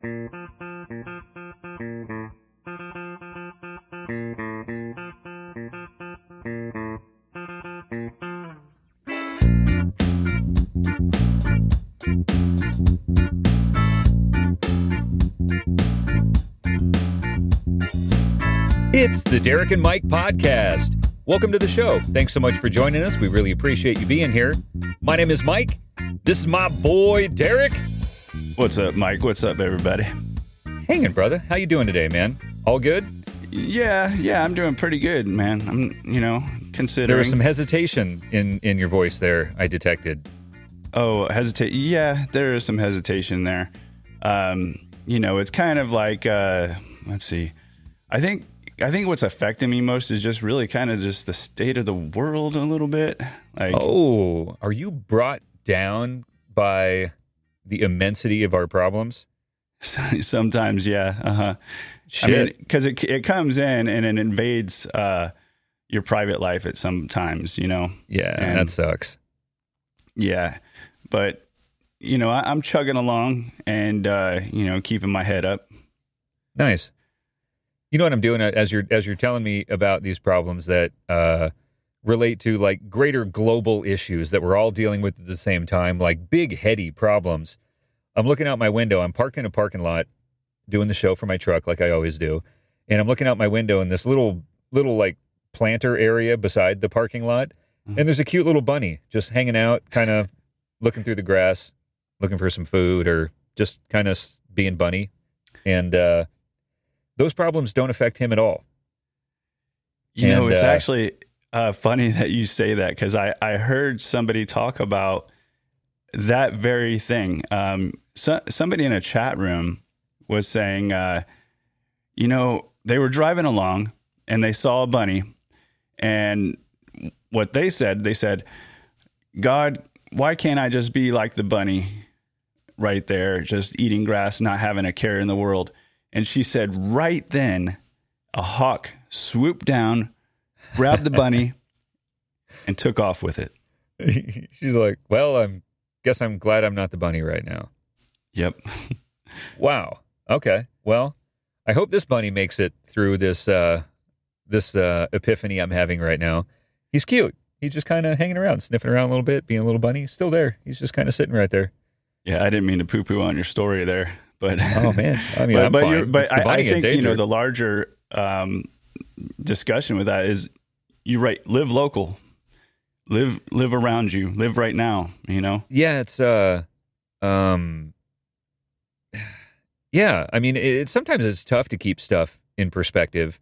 It's the Derek and Mike podcast. Welcome to the show. Thanks so much for joining us. We really appreciate you being here. My name is Mike. This is my boy Derek. What's up, Mike? What's up, everybody? Hanging, brother. How you doing today, man? All good? Yeah, yeah, I'm doing pretty good, man. I'm, you know, considering. There was some hesitation in in your voice there. I detected. Oh, hesitate. Yeah, there is some hesitation there. Um, you know, it's kind of like, uh, let's see. I think I think what's affecting me most is just really kind of just the state of the world a little bit. Like, oh, are you brought down by the immensity of our problems? Sometimes, yeah. Uh huh. Shit. I mean, because it it comes in and it invades uh, your private life at some times, you know. yeah, and- that sucks. Yeah, but you know, I, I'm chugging along and uh, you know keeping my head up. Nice. You know what I'm doing uh, as you're as you're telling me about these problems that uh, relate to like greater global issues that we're all dealing with at the same time, like big heady problems. I'm looking out my window. I'm parked in a parking lot, doing the show for my truck like I always do, and I'm looking out my window in this little little like planter area beside the parking lot, and there's a cute little bunny just hanging out, kind of looking through the grass, looking for some food or just kind of being bunny, and. uh those problems don't affect him at all. You know, it's uh, actually uh, funny that you say that because I I heard somebody talk about that very thing. Um, so, somebody in a chat room was saying, uh, you know, they were driving along and they saw a bunny, and what they said, they said, God, why can't I just be like the bunny right there, just eating grass, not having a care in the world? And she said, right then, a hawk swooped down, grabbed the bunny, and took off with it. She's like, "Well, I'm guess I'm glad I'm not the bunny right now." Yep. Wow. Okay. Well, I hope this bunny makes it through this uh this uh epiphany I'm having right now. He's cute. He's just kind of hanging around, sniffing around a little bit, being a little bunny. Still there. He's just kind of sitting right there. Yeah, I didn't mean to poo poo on your story there, but Oh man. I mean, but, I'm but, but I, bunny I in think you know the larger um, discussion with that is you right live local, live live around you, live right now. You know, yeah it's uh um yeah i mean it, it sometimes it's tough to keep stuff in perspective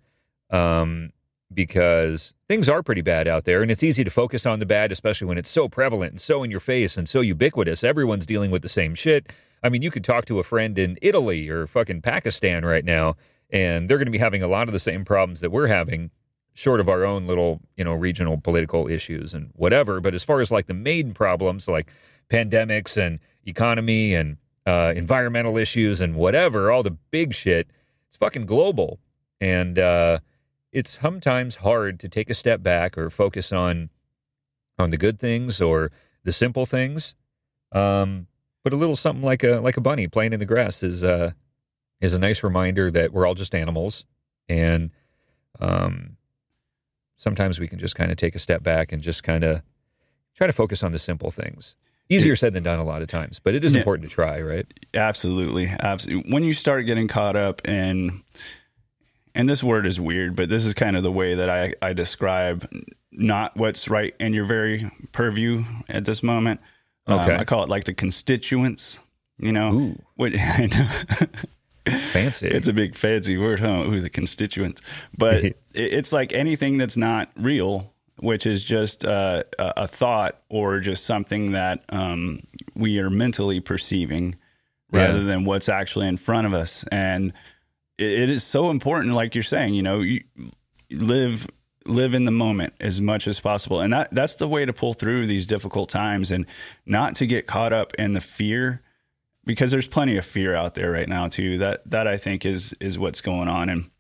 um because things are pretty bad out there and it's easy to focus on the bad especially when it's so prevalent and so in your face and so ubiquitous everyone's dealing with the same shit i mean you could talk to a friend in italy or fucking pakistan right now and they're going to be having a lot of the same problems that we're having short of our own little you know regional political issues and whatever but as far as like the main problems like pandemics and economy and uh, environmental issues and whatever, all the big shit, it's fucking global. And uh, it's sometimes hard to take a step back or focus on on the good things or the simple things. Um, but a little something like a like a bunny playing in the grass is uh, is a nice reminder that we're all just animals, and um, sometimes we can just kind of take a step back and just kind of try to focus on the simple things. Easier said than done a lot of times, but it is Yeah. important to try, right? absolutely, absolutely. When you start getting caught up in, and this word is weird, but this is kind of the way that I I describe not what's right in your very purview at this moment. Um, Okay. I call it like the constituents. You know, Ooh, what know. Fancy. It's a big fancy word, huh? Ooh, the constituents. But it's like anything that's not real, which is just uh, a a thought or just something that um, we are mentally perceiving rather Yeah. than what's actually in front of us. And it, it is so important, like you're saying, you know, you live live in the moment as much as possible and that that's the way to pull through these difficult times and not to get caught up in the fear because there's plenty of fear out there right now too. That that I think is is what's going on. And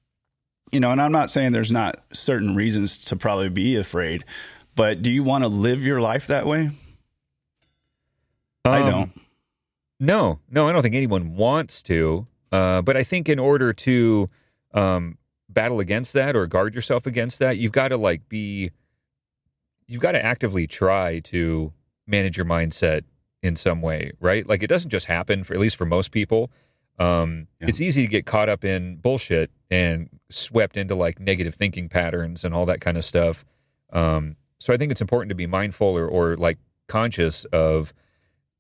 you know and I'm not saying there's not certain reasons to probably be afraid but do you want to live your life that way? I Um, don't. No, no, I don't think anyone wants to. Uh, but I think in order to um, battle against that or guard yourself against that, you've got to like be, you've got to actively try to manage your mindset in some way, right? Like it doesn't just happen for at least for most people. Um, Yeah. It's easy to get caught up in bullshit and swept into like negative thinking patterns and all that kind of stuff. Um, so I think it's important to be mindful or, or like conscious of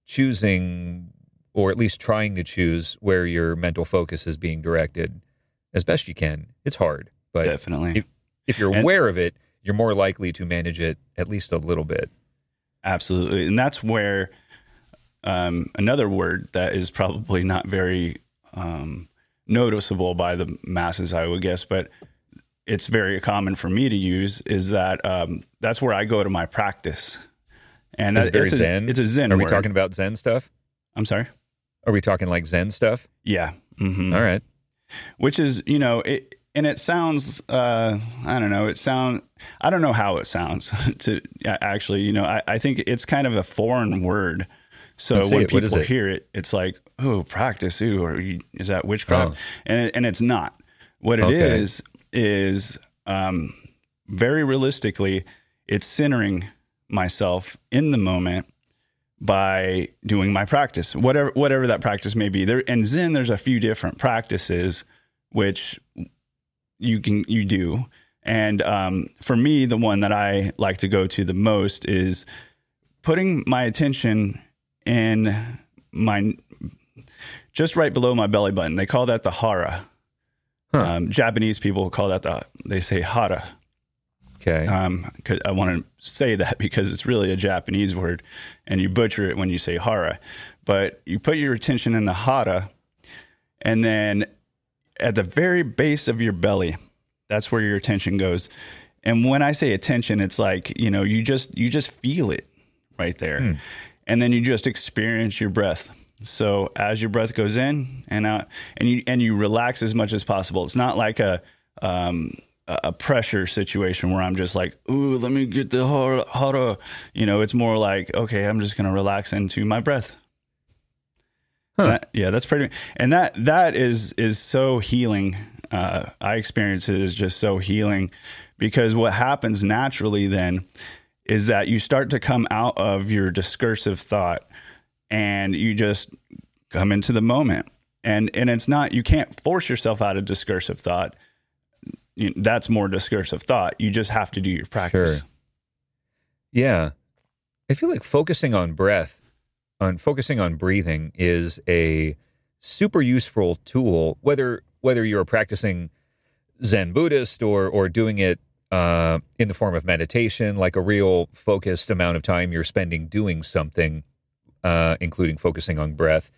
choosing or at least trying to choose where your mental focus is being directed as best you can. It's hard, but Definitely. if- if you're And- aware of it, you're more likely to manage it at least a little bit. Absolutely. And that's where um, another word that is probably not very um, noticeable by the masses, I would guess, but it's very common for me to use is that um, that's where I go to my practice. And It's that, very it's, a, zen. it's a Zen Are we word. talking about Zen stuff? I'm sorry? Are we talking like Zen stuff? Yeah. hmm All right. which is you know it and it sounds uh i don't know it sounds, i don't know how it sounds to actually you know i, I think it's kind of a foreign word so Let's when is people it? hear it it's like oh practice ooh or is that witchcraft Oh. and it, and it's not what it is Okay. is um very realistically it's centering myself in the moment by doing my practice, whatever whatever that practice may be. There and Zen, there's a few different practices which you can you do. And um, for me, the one that I like to go to the most is putting my attention in my just right below my belly button. They call that the hara. Huh. Um, Japanese people call that the they say hara. Okay. Um, 'cause I want to say that because it's really a Japanese word, and you butcher it when you say hara. But you put your attention in the hara, and then at the very base of your belly, that's where your attention goes. And when I say attention, it's like you know you just you just feel it right there, and then you just experience your breath. So as your breath goes in and out, and you and you relax as much as possible. It's not like a um, a pressure situation where I'm just like, ooh, let me get the hara. You know, it's more like, okay, I'm just gonna relax into my breath. Huh. That- yeah, that's pretty. And that that is is so healing. Uh, I experience it is just so healing because what happens naturally then is that you start to come out of your discursive thought and you just come into the moment. And and it's not you can't force yourself out of discursive thought. You, that's more discursive thought. You just have to do your practice. Sure. Yeah. I feel like focusing on breath, on focusing on breathing is a super useful tool, whether whether you're practicing Zen Buddhist or or doing it uh, in the form of meditation, like a real focused amount of time you're spending doing something, uh, including focusing on breath.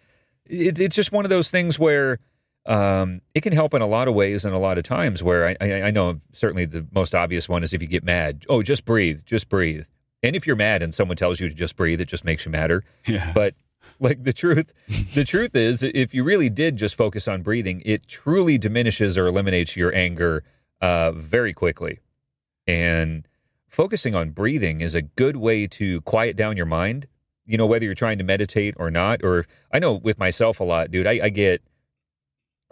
It, it's just one of those things where um, it can help in a lot of ways and a lot of times where I, I, I know certainly the most obvious one is if you get mad, oh, just breathe, just breathe. And if you're mad and someone tells you to just breathe, it just makes you madder. Yeah. But like the truth, the truth is, if you really did just focus on breathing, it truly diminishes or eliminates your anger uh, very quickly. And focusing on breathing is a good way to quiet down your mind. You know, whether you're trying to meditate or not, or I know with myself a lot, dude, I, I get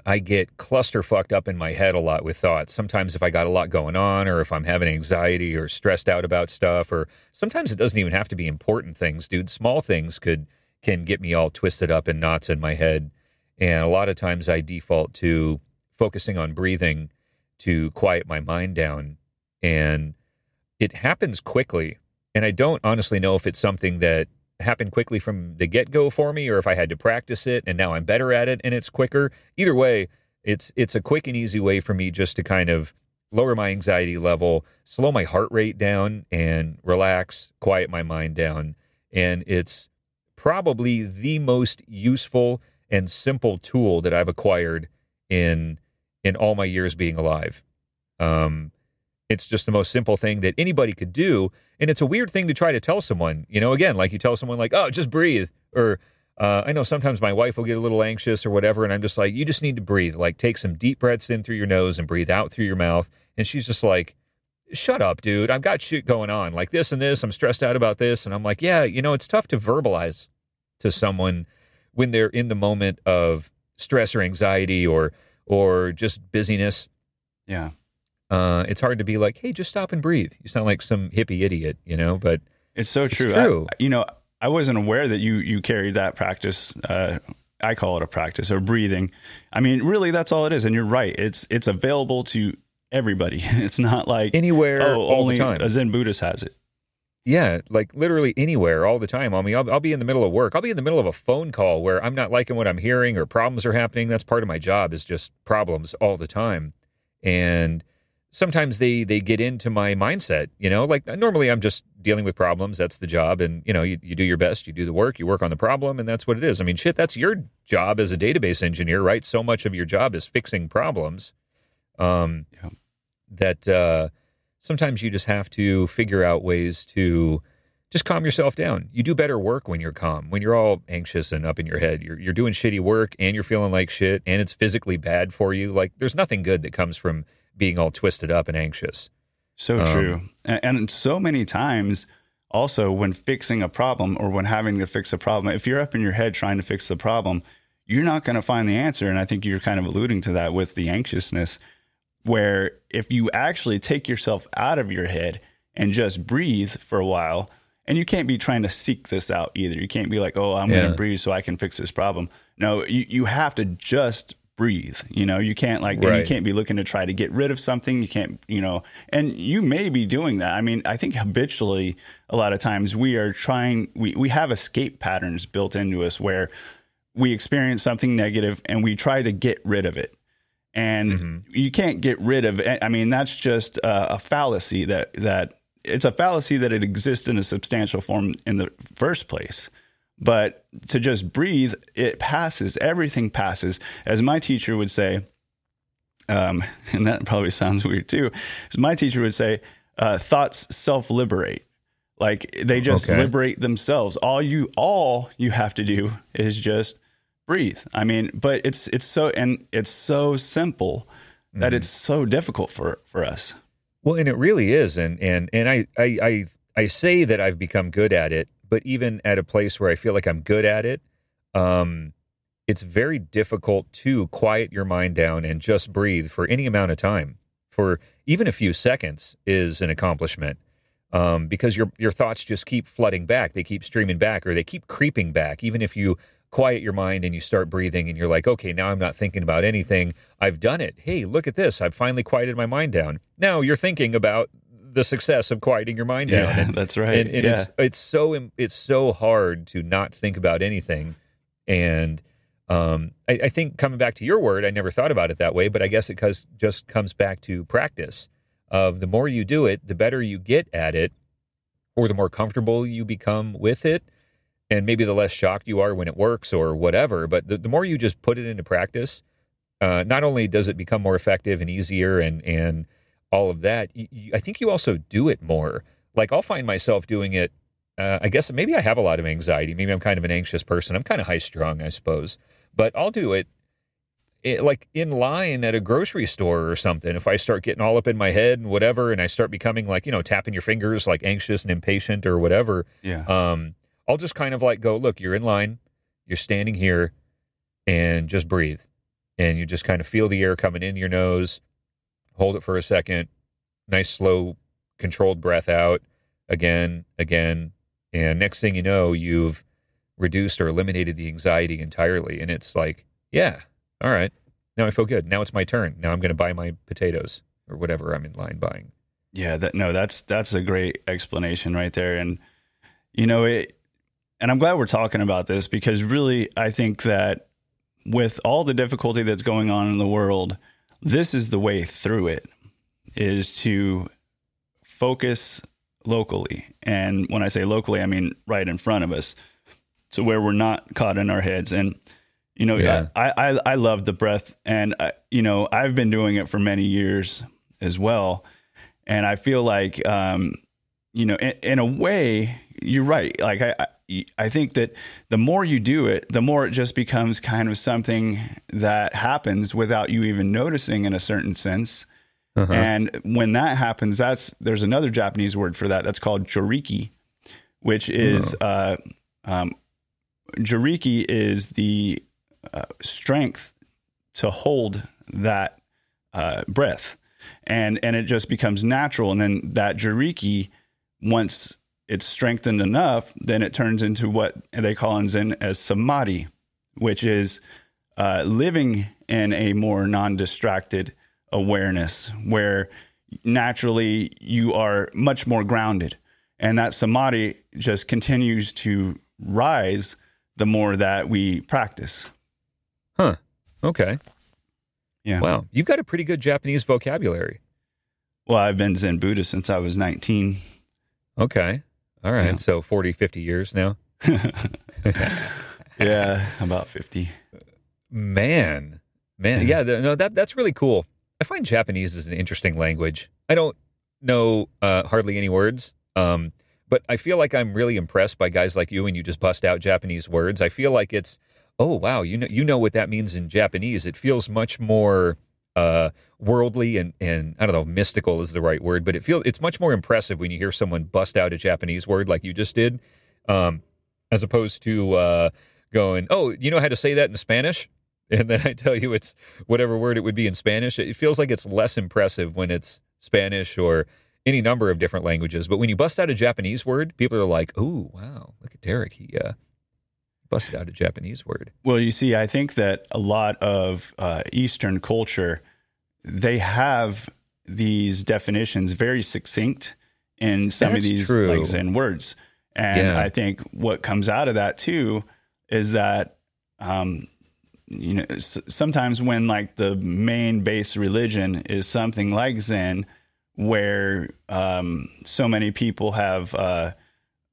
I get cluster fucked up in my head a lot with thoughts. Sometimes if I got a lot going on or if I'm having anxiety or stressed out about stuff or sometimes it doesn't even have to be important things, dude. Small things could can get me all twisted up in knots in my head. And a lot of times I default to focusing on breathing to quiet my mind down and it happens quickly. And I don't honestly know if it's something that happened quickly from the get go for me or if I had to practice it and now I'm better at it and it's quicker. Either way, it's it's a quick and easy way for me just to kind of lower my anxiety level, slow my heart rate down and relax, quiet my mind down. And it's probably the most useful and simple tool that I've acquired in in all my years being alive. Um, it's just the most simple thing that anybody could do, and it's a weird thing to try to tell someone. You know, again, like you tell someone like, "Oh, just breathe," or uh, I know sometimes my wife will get a little anxious or whatever, and I'm just like, "You just need to breathe. Like, take some deep breaths in through your nose and breathe out through your mouth." And she's just like, "Shut up, dude. I've got shit going on, like this and this. I'm stressed out about this." And I'm like, "Yeah, you know, it's tough to verbalize to someone when they're in the moment of stress or anxiety or or just busyness, Yeah. Uh, it's hard to be like, hey, just stop and breathe. You sound like some hippie idiot, you know. But It's so true. true. I, you know, I wasn't aware that you you carried that practice. Uh, I call it a practice or breathing. I mean, really, that's all it is. And you're right. It's it's available to everybody. It's not like anywhere, oh, all only the time. a Zen Buddhist has it. Yeah, like literally anywhere, all the time. I mean, I'll, I'll be in the middle of work. I'll be in the middle of a phone call where I'm not liking what I'm hearing or problems are happening. That's part of my job is just problems all the time. And sometimes they they get into my mindset, you know, like normally I'm just dealing with problems. That's the job. And, you know, you, you do your best, you do the work, you work on the problem, and that's what it is. I mean, shit, that's your job as a database engineer, right? So much of your job is fixing problems. Um, Yeah. That, uh, sometimes you just have to figure out ways to just calm yourself down. You do better work when you're calm. When you're all anxious and up in your head, you're you're doing shitty work and you're feeling like shit and it's physically bad for you. Like there's nothing good that comes from being all twisted up and anxious. So Um, true. And, and so many times, also, when fixing a problem or when having to fix a problem, if you're up in your head trying to fix the problem, you're not going to find the answer. And I think you're kind of alluding to that with the anxiousness, where if you actually take yourself out of your head and just breathe for a while, and you can't be trying to seek this out either. You can't be like, oh, I'm going to breathe so I can fix this problem. No, you, you have to just breathe. You know, you can't like, and you can't be looking to try to get rid of something. You can't, you know, and you may be doing that. I mean, I think habitually, a lot of times we are trying, we, we have escape patterns built into us where we experience something negative and we try to get rid of it. And Mm-hmm. you can't get rid of it. I mean, that's just a, a fallacy that, that it's a fallacy that it exists in a substantial form in the first place. But to just breathe, it passes. Everything passes. As my teacher would say, um, and that probably sounds weird too. As my teacher would say, uh, thoughts self-liberate. Like they just Okay. liberate themselves. All you all you have to do is just breathe. I mean, but it's it's so and it's so simple that it's so difficult for for us. Well, and it really is, and and and I I I, I say that I've become good at it, but even at a place where I feel like I'm good at it, um, it's very difficult to quiet your mind down and just breathe for any amount of time. For even a few seconds is an accomplishment, um, because your your thoughts just keep flooding back. They keep streaming back, or they keep creeping back. Even if you quiet your mind and you start breathing, and you're like, okay, now I'm not thinking about anything. I've done it. Hey, look at this. I've finally quieted my mind down. Now you're thinking about the success of quieting your mind down. Yeah, And- that's right. and, and yeah. it's it's so it's so hard to not think about anything and um, I, I think coming back to your word i never thought about it that way but i guess it cause, just comes back to practice of the more you do it the better you get at it or the more comfortable you become with it and maybe the less shocked you are when it works or whatever but the, the more you just put it into practice uh, not only does it become more effective and easier and and all of that I think you also do it more. Like i'll find myself doing it uh, i guess maybe i have a lot of anxiety. Maybe i'm kind of an anxious person. I'm kind of high strung i suppose. But i'll do it, it like in line at a grocery store or something. If i start getting all up in my head and whatever and i start becoming like you know tapping your fingers like anxious and impatient or whatever yeah. um, I'll just kind of like go, look, you're in line, you're standing here, and just breathe. And you just kind of feel the air coming in your nose, hold it for a second, nice, slow, controlled breath out again, again. And next thing you know, you've reduced or eliminated the anxiety entirely. And it's like, yeah, all right, now I feel good. Now it's my turn. Now I'm going to buy my potatoes or whatever I'm in line buying. Yeah, that no, that's that's a great explanation right there. And you know, it and I'm glad we're talking about this because really I think that with all the difficulty that's going on in the world, this is the way through it is to focus locally. And when I say locally, I mean right in front of us. To where we're not caught in our heads and you know, Yeah. I, I I love the breath and I, you know, I've been doing it for many years as well. And I feel like, um, you know, in, in a way, you're right. Like I, I, think that the more you do it, the more it just becomes kind of something that happens without you even noticing, in a certain sense. Uh-huh. And when that happens, that's there's another Japanese word for that. That's called joriki, which is uh, um, joriki is the uh, strength to hold that uh, breath, and and it just becomes natural. And then that joriki, once it's strengthened enough, then it turns into what they call in Zen as samadhi, which is uh, living in a more non-distracted awareness where naturally you are much more grounded and that samadhi just continues to rise the more that we practice. Huh. Okay. Yeah. Wow. You've got a pretty good Japanese vocabulary. Well, I've been Zen Buddhist since I was 19. Okay. All right. Yeah. So 40, 50 years now. yeah, about 50. Man. Man. Yeah. Yeah. no, that that's really cool. I find Japanese is an interesting language. I don't know uh, hardly any words. Um, but I feel like I'm really impressed by guys like you and you just bust out Japanese words. I feel like it's oh wow, you know you know what that means in Japanese. It feels much more uh, worldly and and I don't know, mystical is the right word, but it feels it's much more impressive when you hear someone bust out a Japanese word like you just did, um, as opposed to uh, going, oh, you know how to say that in Spanish, and then I tell you it's whatever word it would be in Spanish. It feels like it's less impressive when it's Spanish or any number of different languages. But when you bust out a Japanese word, people are like, "Oh, wow, look at Derek. He uh, busted out a Japanese word." Well, you see, I think that a lot of uh, Eastern culture, they have these definitions very succinct in some That's of these true. like Zen words. And Yeah. I think what comes out of that too is that, um, you know, s- sometimes when like the main base religion is something like Zen, where um, so many people have uh,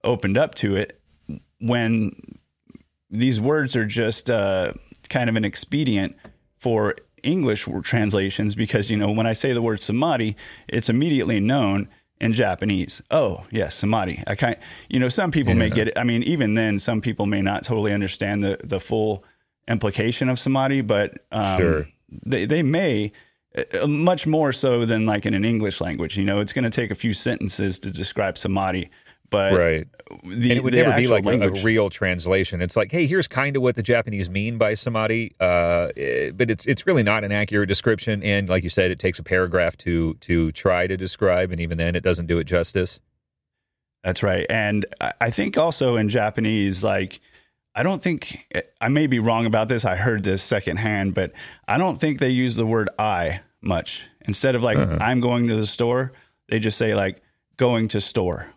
opened up to it, when these words are just uh, kind of an expedient for English translations because you know when I say the word samadhi, it's immediately known in Japanese. Oh, yes, samadhi. I kind, you know, some people may get it. I mean, even then, some people may not totally understand the the full implication of samadhi, but um, Sure. they they may. uh, Much more so than like in an English language, you know, it's going to take a few sentences to describe samadhi, but right. the, and it would never be like a, a real translation. It's like, hey, here's kind of what the Japanese mean by samadhi, uh, eh, but it's it's really not an accurate description. And like you said, it takes a paragraph to to try to describe, and even then, it doesn't do it justice. That's right. And I I think also in Japanese, like, I don't think, I may be wrong about this. I heard this secondhand, but I don't think they use the word I much. Instead of like, Uh-huh. I'm going to the store, they just say like, going to store.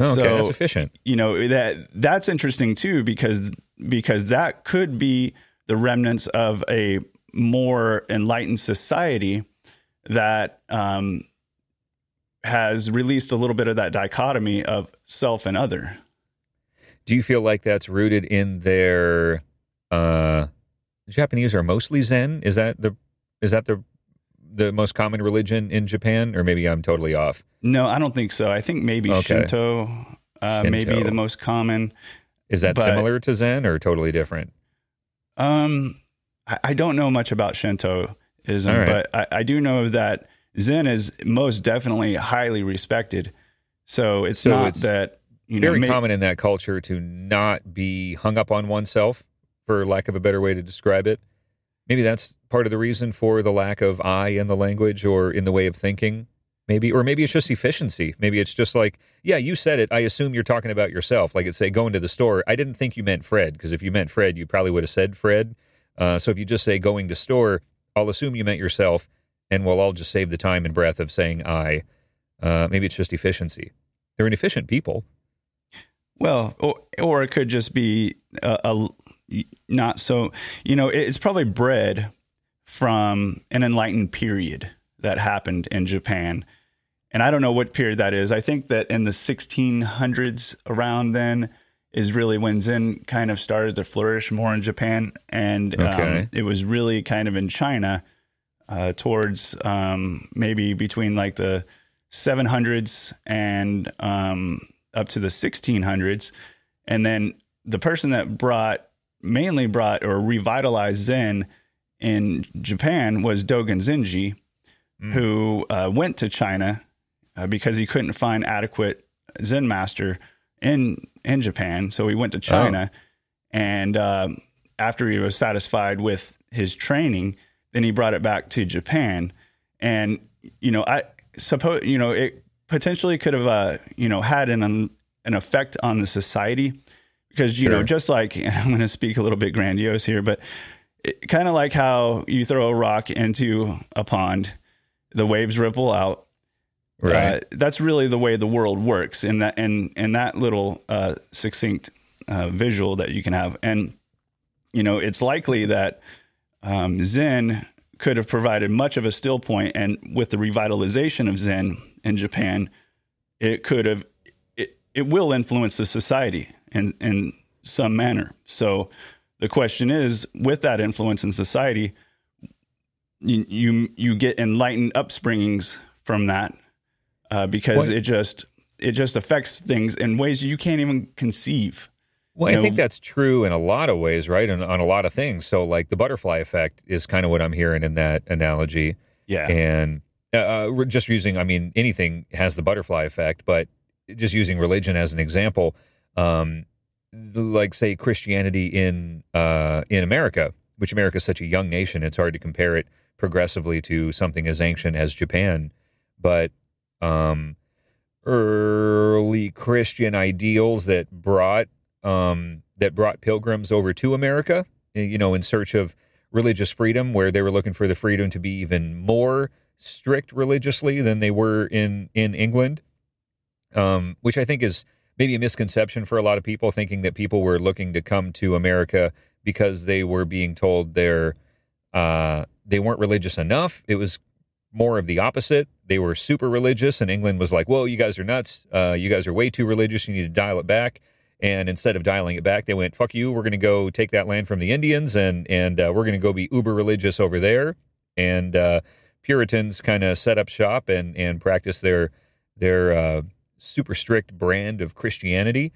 Oh, okay, So- that's efficient. You know, that that's interesting too, because, because that could be the remnants of a more enlightened society that, um, has released a little bit of that dichotomy of self and other. Do you feel like that's rooted in their uh Japanese are mostly Zen? Is that the is that the the most common religion in Japan or maybe I'm totally off. No, I don't think so. I think maybe Okay. Shinto, uh, may be the most common. Is that But- similar to Zen or totally different? Um, I, I don't know much about Shintoism, right. but I, I do know that Zen is most definitely highly respected. So it's So not it's that you know. Very may- common in that culture to not be hung up on oneself, for lack of a better way to describe it. Maybe that's part of the reason for the lack of I in the language or in the way of thinking. Maybe, or maybe it's just efficiency. Maybe it's just like, yeah, you said it. I assume you're talking about yourself. Like it's say going to the store. I didn't think you meant Fred because if you meant Fred, you probably would have said Fred. Uh, so if you just say going to store, I'll assume you meant yourself, and we'll all just save the time and breath of saying I. Uh, maybe it's just efficiency. They're inefficient people. Well, or, or it could just be a, a not so. You know, it's probably bred from an enlightened period that happened in Japan. And I don't know what period that is. I think that in the 1600s, around then, is really when Zen kind of started to flourish more in Japan. And Okay. um, it was really kind of in China uh, towards um, maybe between like the 700s and um, up to the 1600s. And then the person that brought, mainly brought or revitalized Zen in Japan was Dogen Zenji, Mm. who uh, went to China uh, because he couldn't find adequate Zen master in in Japan. So he went to China, and um, after he was satisfied with his training, then he brought it back to Japan. And, you know, I suppose, you know, it potentially could have, uh, you know, had an, an effect on the society because, you sure. know, just like, I'm going to speak a little bit grandiose here, but kind of like how you throw a rock into a pond, the waves ripple out. Right. Uh, that's really the way the world works in that, and, and that little uh, succinct uh, visual that you can have. And, you know, it's likely that um, Zen could have provided much of a still point, and with the revitalization of Zen in Japan, it could have, it, it will influence the society in, in some manner. So the question is, with that influence in society, you you, you get enlightened upspringings from that uh, because what? it just it just affects things in ways you can't even conceive. Well, you I think that's true in a lot of ways, right? And on a lot of things. So, like the butterfly effect is kind of what I'm hearing in that analogy. Yeah. And uh, uh, just using, I mean, anything has the butterfly effect, but just using religion as an example, um, like say Christianity in uh, in America, which America is such a young nation, it's hard to compare it progressively to something as ancient as Japan. But um, early Christian ideals that brought um, that brought pilgrims over to America, eh, you know, in search of religious freedom, where they were looking for the freedom to be even more strict religiously than they were in in England, um, which I think is maybe a misconception for a lot of people, thinking that people were looking to come to America because they were being told they're uh, they weren't religious enough. It was more of the opposite. They were super religious, and England was like, "Whoa, you guys are nuts! Uh, you guys are way too religious. You need to dial it back." And instead of dialing it back, they went, "Fuck you! We're going to go take that land from the Indians, and and uh, we're going to go be uber religious over there." And uh, Puritans kind of set up shop and and practice their their uh, super strict brand of Christianity.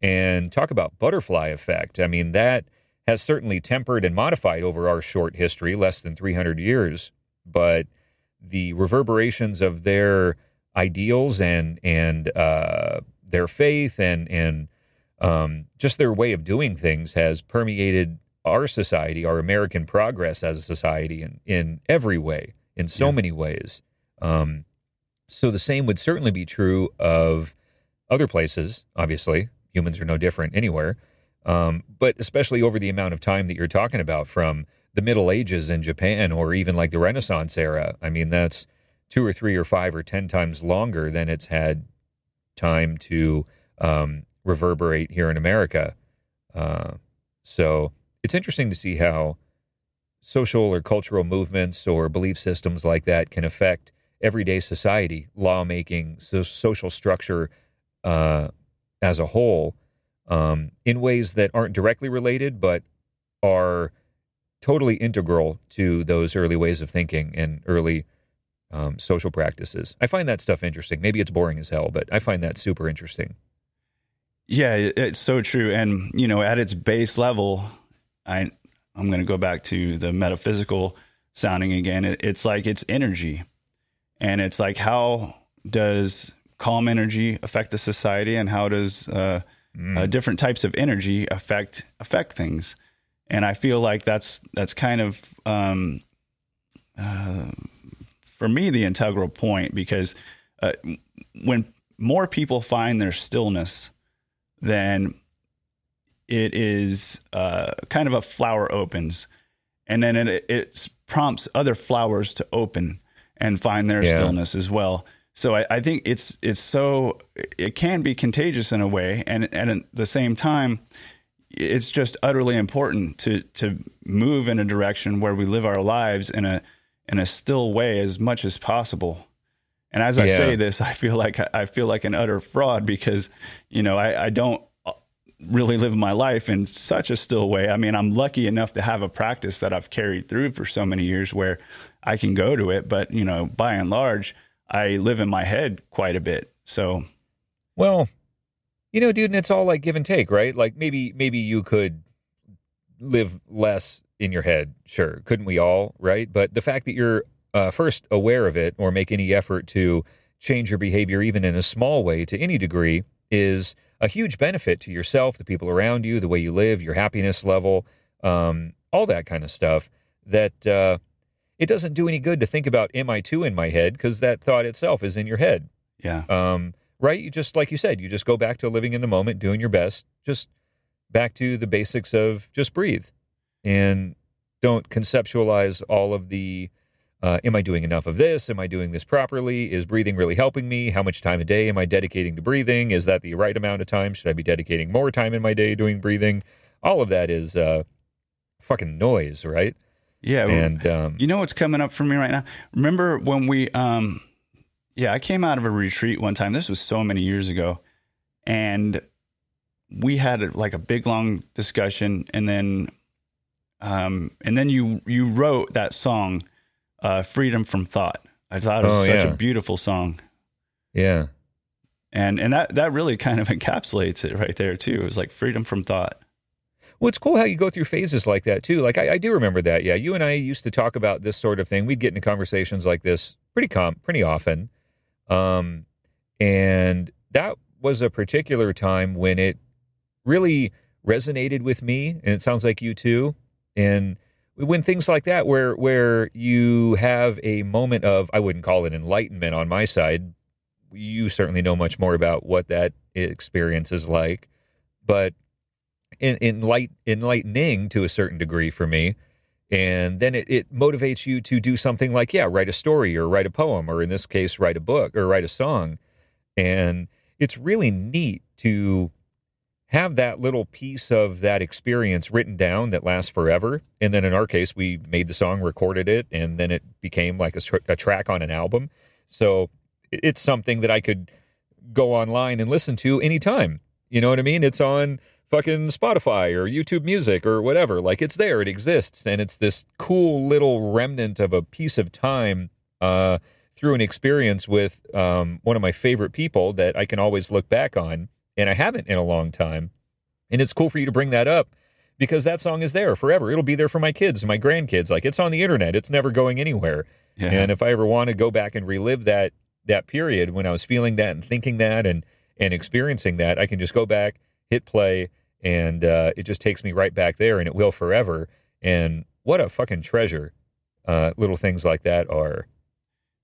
And talk about butterfly effect. I mean that has certainly tempered and modified over our short history, less than 300 years, but the reverberations of their ideals and and uh, their faith and and um, just their way of doing things has permeated our society, our American progress as a society, in in every way, in so yeah. many ways. Um, so the same would certainly be true of other places. Obviously, humans are no different anywhere, um, but especially over the amount of time that you're talking about, from the Middle Ages in Japan or even like the Renaissance era. I mean, that's two or three or five or ten times longer than it's had time to um, reverberate here in America. Uh, so it's interesting to see how social or cultural movements or belief systems like that can affect everyday society, lawmaking, so social structure uh, as a whole, um, in ways that aren't directly related, but are totally integral to those early ways of thinking and early um, social practices. I find that stuff interesting. Maybe it's boring as hell, but I find that super interesting. Yeah, it's so true. And you know, at its base level, I I'm going to go back to the metaphysical sounding again. it's like it's energy, and it's like how does calm energy affect the society, and how does uh, mm. uh, different types of energy affect affect things? and I feel like that's that's kind of um, uh, for me the integral point because uh, when more people find their stillness, then it is uh, kind of a flower opens, and then it, it prompts other flowers to open and find their yeah. stillness as well. So I, I, think it's it's so it can be contagious in a way, and and at the same time, it's just utterly important to to move in a direction where we live our lives in a in a still way as much as possible. And as I say this, I feel like I feel like an utter fraud because you know I, I don't really live my life in such a still way. I mean, I'm lucky enough to have a practice that I've carried through for so many years where I can go to it, but you know, by and large, I live in my head quite a bit. So, well, you know, dude, and it's all like give and take, right? Like maybe maybe you could live less in your head, sure. Couldn't we all, right? But the fact that you're uh, first aware of it or make any effort to change your behavior, even in a small way, to any degree, is a huge benefit to yourself, the people around you, the way you live, your happiness level. um, all that kind of stuff. That uh, it doesn't do any good to think about am I too in my head because that thought itself is in your head. Yeah. Um, right? You just like you said, you just go back to living in the moment, doing your best, just back to the basics of just breathe and don't conceptualize all of the uh, am I doing enough of this? Am I doing this properly? Is breathing really helping me? How much time a day am I dedicating to breathing? Is that the right amount of time? Should I be dedicating more time in my day doing breathing? All of that is uh, fucking noise, right? Yeah. And um, you know what's coming up for me right now? Remember when we, um, yeah, I came out of a retreat one time. This was so many years ago. And we had like a big long discussion and then um and then you you wrote that song uh freedom from thought i thought it was Oh, such yeah. a beautiful song yeah, and and that that really kind of encapsulates it right there too it was like freedom from thought Well, it's cool how you go through phases like that too. Like I, I do remember that. Yeah, you and I used to talk about this sort of thing. We'd get into conversations like this pretty com pretty often, um, and that was a particular time when it really resonated with me, and it sounds like you too. And when things like that, where where you have a moment of, I wouldn't call it enlightenment on my side. You certainly know much more about what that experience is like, but enlight, enlightening to a certain degree for me. And then it, it motivates you to do something like, yeah, write a story or write a poem, or in this case, write a book or write a song. And it's really neat to have that little piece of that experience written down that lasts forever. And then in our case, we made the song, recorded it, and then it became like a, a track on an album. So it's something that I could go online and listen to anytime. You know what I mean? It's on fucking Spotify or YouTube Music or whatever. Like it's there, it exists, and it's this cool little remnant of a piece of time uh, through an experience with um, one of my favorite people that I can always look back on, and I haven't in a long time. And it's cool for you to bring that up because that song is there forever. It'll be there for my kids and my grandkids. Like it's on the internet. It's never going anywhere. yeah And if I ever want to go back and relive that that period when I was feeling that and thinking that and and experiencing that, I can just go back, hit play, and uh, it just takes me right back there, and it will forever. And what a fucking treasure uh, little things like that are.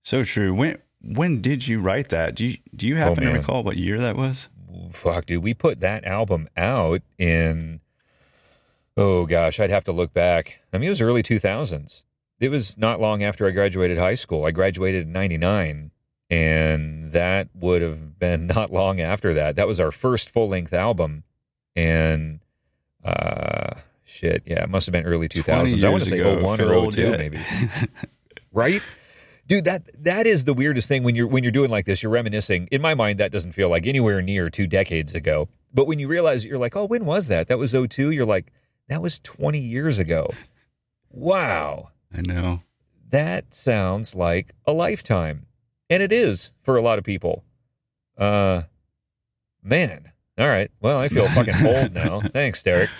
so true when when did you write that do you do you happen to recall what year that was Fuck, dude, we put that album out in. Oh gosh, I'd have to look back. I mean, it was early two thousands. It was not long after I graduated high school. I graduated in ninety nine, and that would have been not long after that. That was our first full length album, and uh, shit, yeah, it must have been early 2000s. I want to say ago, 01 feel or old 02 yet. maybe. right? Dude, that that is the weirdest thing when you're when you're doing like this. You're reminiscing. In my mind, that doesn't feel like anywhere near two decades ago. But when you realize you're like, oh, when was that? That was 02. You're like, that was 20 years ago. Wow, i know that sounds like a lifetime, and it is for a lot of people. Uh, man. All right. Well, I feel fucking old now. Thanks, Derek.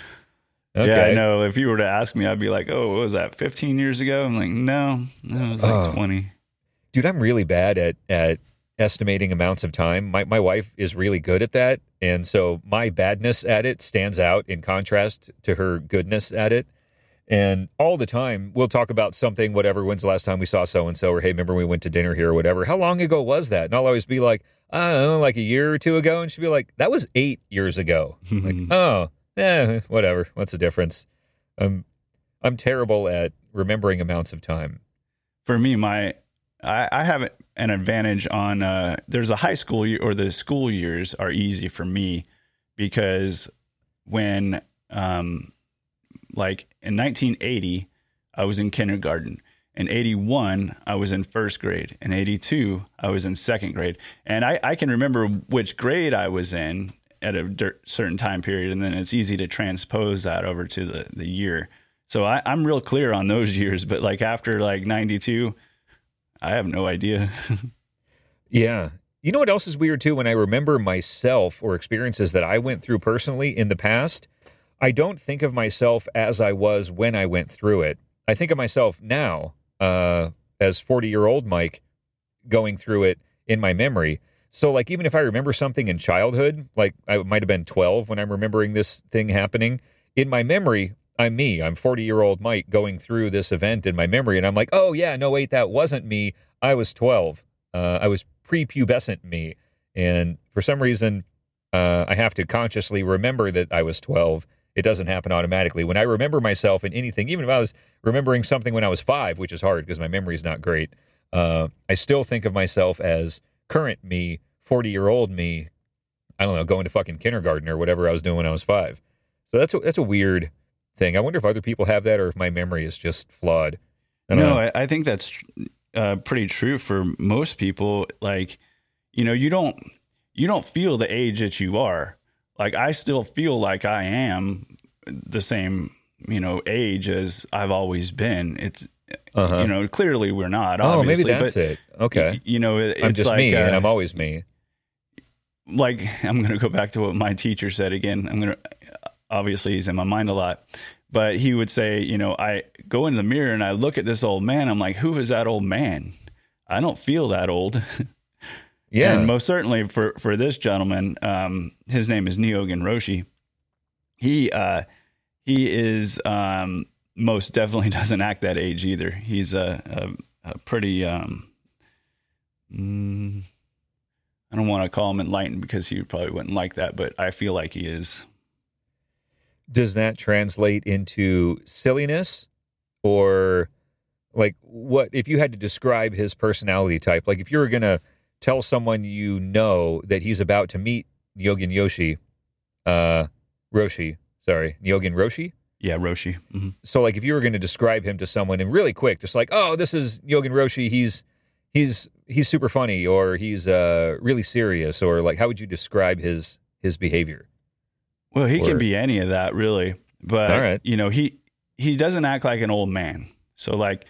Okay. Yeah, I know. If you were to ask me, I'd be like, "Oh, what was that? 15 years ago?" I'm like, "No, no, it was like Oh. 20." dude i'm really bad at at estimating amounts of time my my wife is really good at that and so my badness at it stands out in contrast to her goodness at it and all the time we'll talk about something whatever when's the last time we saw so and so or hey remember we went to dinner here or whatever how long ago was that and i'll always be like i don't know like a year or two ago and she'd be like that was eight years ago like oh eh, whatever what's the difference i'm i'm terrible at remembering amounts of time For me, my I, I have an advantage on. Uh, there's a high school year, or the school years are easy for me because when, um, like in 1980, I was in kindergarten. In 81, I was in first grade. In 82, I was in second grade. And I, I can remember which grade I was in at a cer- certain time period. And then it's easy to transpose that over to the, the year. So I, I'm real clear on those years. But like after like 92, I have no idea. Yeah. You know what else is weird too? When I remember myself or experiences that I went through personally in the past, I don't think of myself as I was when I went through it. I think of myself now, uh, as 40 year old Mike, going through it in my memory. So, like, even if I remember something in childhood, like I might have been 12 when I'm remembering this thing happening, in my memory, I'm me. I'm 40 year old Mike going through this event in my memory, and I'm like, oh yeah, no wait, that wasn't me. I was 12. Uh, I was prepubescent me, and for some reason, uh, I have to consciously remember that I was 12. It doesn't happen automatically. When I remember myself in anything, even if I was remembering something when I was five, which is hard because my memory is not great, uh, I still think of myself as current me, 40 year old me. I don't know, going to fucking kindergarten or whatever I was doing when I was five. So that's a, that's a weird thing. I wonder if other people have that or if my memory is just flawed. I no, I, I, think that's uh, pretty true for most people. Like, you know, you don't you don't feel the age that you are. Like I still feel like I am the same, you know, age as I've always been. It's uh-huh. you know, clearly we're not. Oh, maybe that's but, it. Okay, you know, it, I'm just like, me, uh, and I'm always me. Like I'm going to go back to what my teacher said again. I'm going to obviously he's in my mind a lot, but he would say, you know, I go into the mirror and I look at this old man. I'm like, who is that old man? I don't feel that old. Yeah, and most certainly for for this gentleman, um, his name is Nyogen Roshi. He uh, he is um, most definitely doesn't act that age either. He's a, a, a pretty um, mm, I don't want to call him enlightened because he probably wouldn't like that, but I feel like he is. Does that translate into silliness or like what if you had to describe his personality type? Like if you were going to tell someone you know that he's about to meet Nyogen Yoshi, uh, Roshi, sorry, Nyogen Roshi? Yeah, Roshi. Mm-hmm. So, like, if you were going to describe him to someone and really quick, just like, oh, this is Nyogen Roshi, he's he's he's super funny, or he's uh, really serious, or like, how would you describe his his behavior? Well, he or, can be any of that, really. But all right. you know, he he doesn't act like an old man. So, like,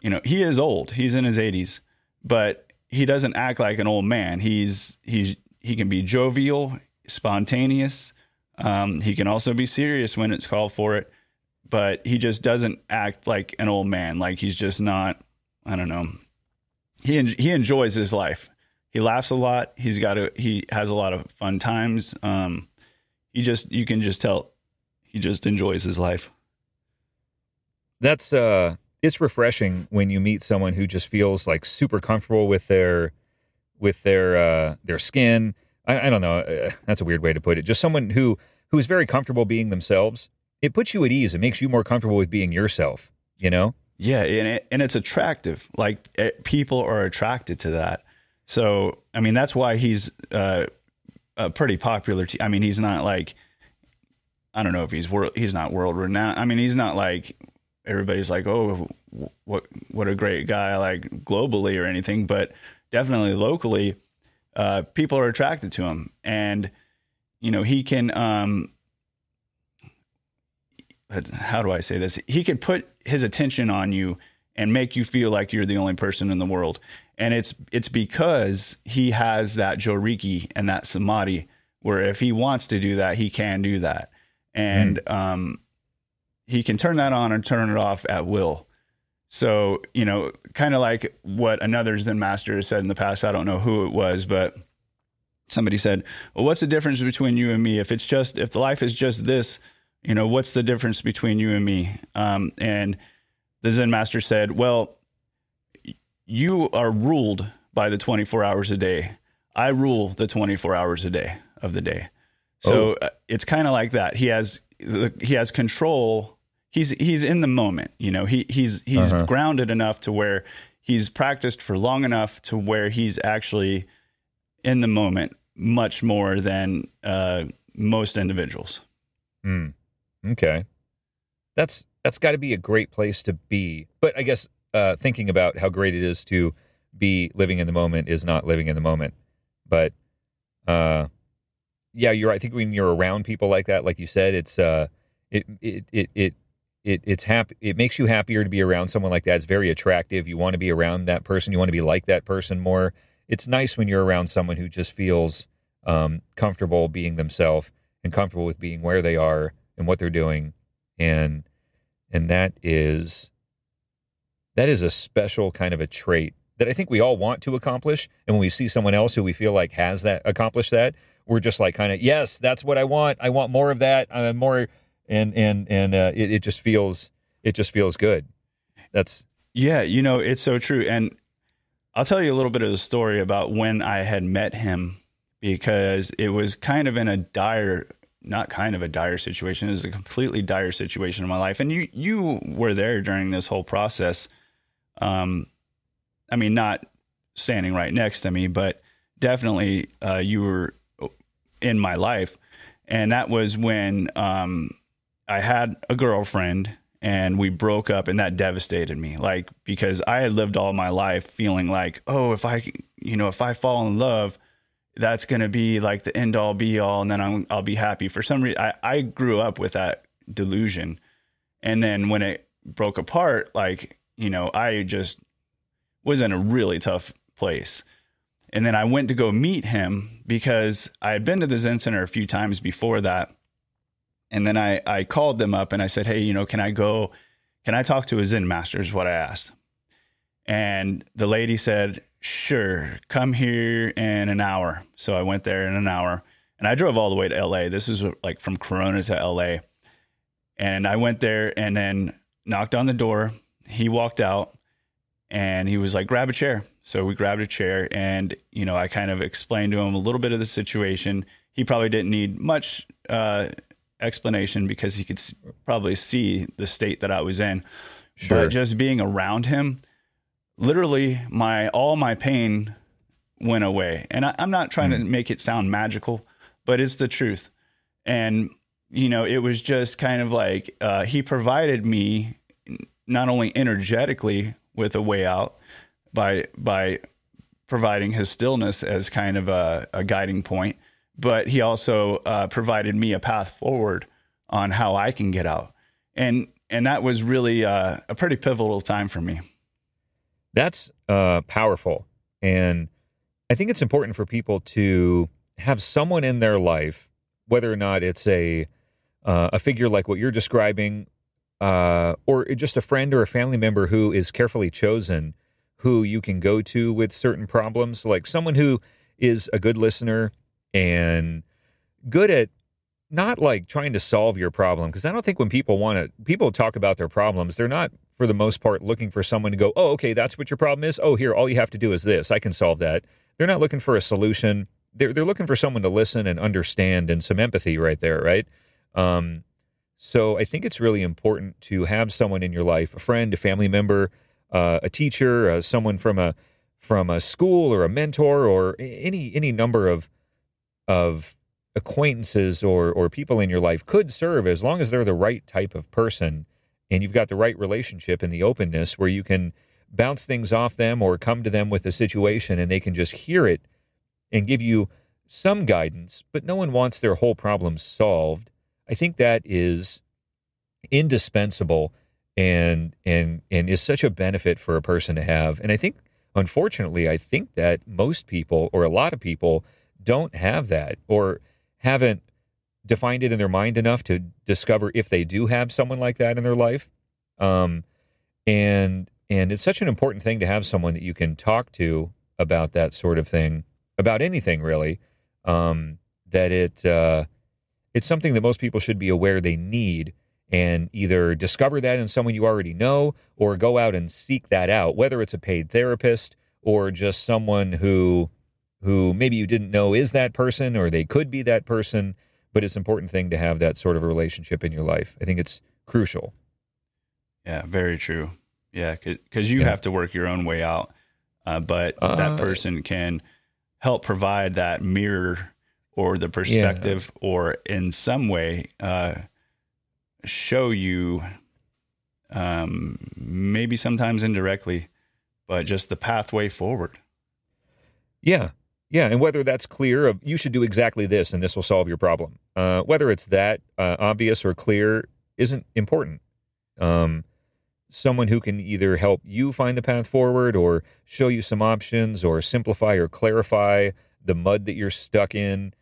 you know, he is old. He's in his 80s, but he doesn't act like an old man. He's he's he can be jovial, spontaneous. Um, he can also be serious when it's called for it, but he just doesn't act like an old man. Like he's just not. I don't know. He he enjoys his life. He laughs a lot. He's got a he has a lot of fun times. Um, he just you can just tell he just enjoys his life. That's uh it's refreshing when you meet someone who just feels like super comfortable with their with their uh, their skin. I, I don't know. Uh, that's a weird way to put it. Just someone who who is very comfortable being themselves. It puts you at ease. It makes you more comfortable with being yourself. You know. Yeah, and it, and it's attractive. Like it, eh, people are attracted to that. So I mean, that's why he's uh, a pretty popular. T- I mean, he's not like I don't know if he's world. He's not world renowned. I mean, he's not like everybody's like, oh, what what a great guy, like globally or anything, but definitely locally, uh, people are attracted to him, and you know he can. Um, how do I say this? He can put his attention on you and make you feel like you're the only person in the world, and it's it's because he has that joriki and that samadhi, where if he wants to do that, he can do that, and mm. um he can turn that on and turn it off at will. So, you know, kind of like what another Zen master has said in the past. I don't know who it was, but somebody said, Well, what's the difference between you and me? If it's just, if the life is just this, you know, what's the difference between you and me? Um, and the Zen master said, Well, you are ruled by the 24 hours a day. I rule the 24 hours a day of the day. So oh. Uh, it's kind of like that. He has he has control he's he's in the moment. You know, he he's he's uh-huh. grounded enough to where he's practiced for long enough to where he's actually in the moment much more than uh, most individuals. Mm. Okay, that's that's got to be a great place to be. But I guess uh, thinking about how great it is to be living in the moment is not living in the moment. But uh, yeah, you're. I think when you're around people like that, like you said, it's uh, it it it it it it's happy it makes you happier to be around someone like that. It's very attractive. You want to be around that person. You want to be like that person more. It's nice when you're around someone who just feels um, comfortable being themselves and comfortable with being where they are and what they're doing. And and that is that is a special kind of a trait that I think we all want to accomplish. And when we see someone else who we feel like has that accomplished that we're just like kind of yes that's what I want. I want more of that. I'm more and and and uh, it, it just feels it just feels good. That's yeah, you know, it's so true. And I'll tell you a little bit of the story about when I had met him because it was kind of in a dire not kind of a dire situation. It was a completely dire situation in my life. And you you were there during this whole process. Um I mean not standing right next to me, but definitely uh, you were in my life. And that was when um, I had a girlfriend and we broke up and that devastated me. Like because i had lived all my life feeling like oh if i you know if i fall in love that's going to be like the end all be all and then i will be happy. For some reason I, I grew up with that delusion. And then when it broke apart like you know i just was in a really tough place. And then i went to go meet him because i had been to the zen center a few times before that and then I, I called them up and I said, Hey, you know, can I go? Can I talk to a Zen master? Is what I asked. And the lady said, Sure, come here in an hour. So I went there in an hour and I drove all the way to LA. This was like from Corona to LA. And I went there and then knocked on the door. He walked out and he was like, grab a chair. So we grabbed a chair and, you know, I kind of explained to him a little bit of the situation. He probably didn't need much uh, explanation because he could probably see the state that I was in. Sure. But just being around him, literally, my all my pain went away. And I, am not trying mm. to make it sound magical, but it's the truth. And you know, it was just kind of like uh, he provided me not only energetically with a way out by by providing his stillness as kind of a, a guiding point, but he also uh, provided me a path forward on how I can get out. And and that was really uh, a pretty pivotal time for me. That's uh, powerful, and I think it's important for people to have someone in their life, whether or not it's a uh, a figure like what you're describing, uh, or just a friend or a family member who is carefully chosen, who you can go to with certain problems, like someone who is a good listener and good at not like trying to solve your problem because I don't think when people want to people talk about their problems, they're not for the most part looking for someone to go, "Oh, okay, that's what your problem is. Oh, here, all you have to do is this. I can solve that." They're not looking for a solution. They're they're looking for someone to listen and understand and some empathy right there, right? Um, so I think it's really important to have someone in your life, a friend, a family member, uh, a teacher, uh, someone from a from a school or a mentor or any any number of of acquaintances or or people in your life could serve as long as they're the right type of person and you've got the right relationship and the openness where you can bounce things off them or come to them with a situation and they can just hear it and give you some guidance but no one wants their whole problem solved. I think that is indispensable and and and is such a benefit for a person to have. And i think unfortunately i think that most people or a lot of people don't have that or haven't defined it in their mind enough to discover if they do have someone like that in their life. Um, and and it's such an important thing to have someone that you can talk to about that sort of thing, about anything really. Um, that it uh, it's something that most people should be aware they need and either discover that in someone you already know or go out and seek that out, whether it's a paid therapist or just someone who who maybe you didn't know is that person or they could be that person, but it's an important thing to have that sort of a relationship in your life. I think it's crucial. Yeah, very true. Yeah, because you yeah. have to work your own way out, uh, but uh, that person can help provide that mirror or the perspective, yeah. or in some way uh, show you, um, maybe sometimes indirectly, but just the pathway forward. Yeah, yeah, and whether that's clear of you should do exactly this and this will solve your problem. Uh, whether it's that uh, obvious or clear isn't important. Um, someone who can either help you find the path forward or show you some options or simplify or clarify the mud that you're stuck in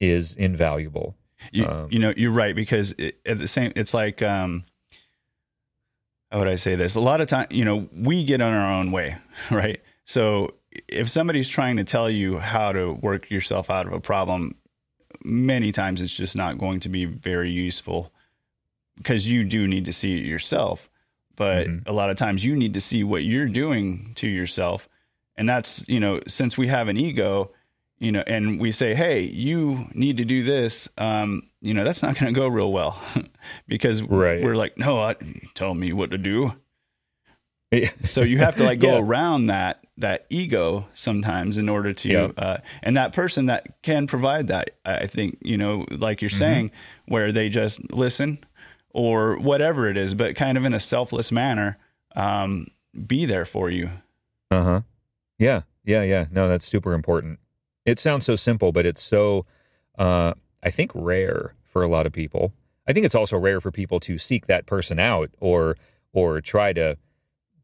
is invaluable. You, um, you know, you're right because it, at the same, it's like, um, how would I say this? A lot of time, you know, we get on our own way, right? So if somebody's trying to tell you how to work yourself out of a problem, many times it's just not going to be very useful. because you do need to see it yourself. But Mhm. a lot of times you need to see what you're doing to yourself. And that's, you know, since we have an ego, you know, and we say, hey, you need to do this, um, you know, that's not going to go real well because Right. we're like, no, I, tell me what to do. So you have to like go Yeah. around that that ego sometimes in order to Yeah. uh, and that person that can provide that I think you know like you're Mm-hmm. saying where they just listen or whatever it is but kind of in a selfless manner um, be there for you Uh huh. Yeah. Yeah. Yeah. No, that's super important. It sounds so simple, but it's so, uh, I think, rare for a lot of people. I think it's also rare for people to seek that person out or or try to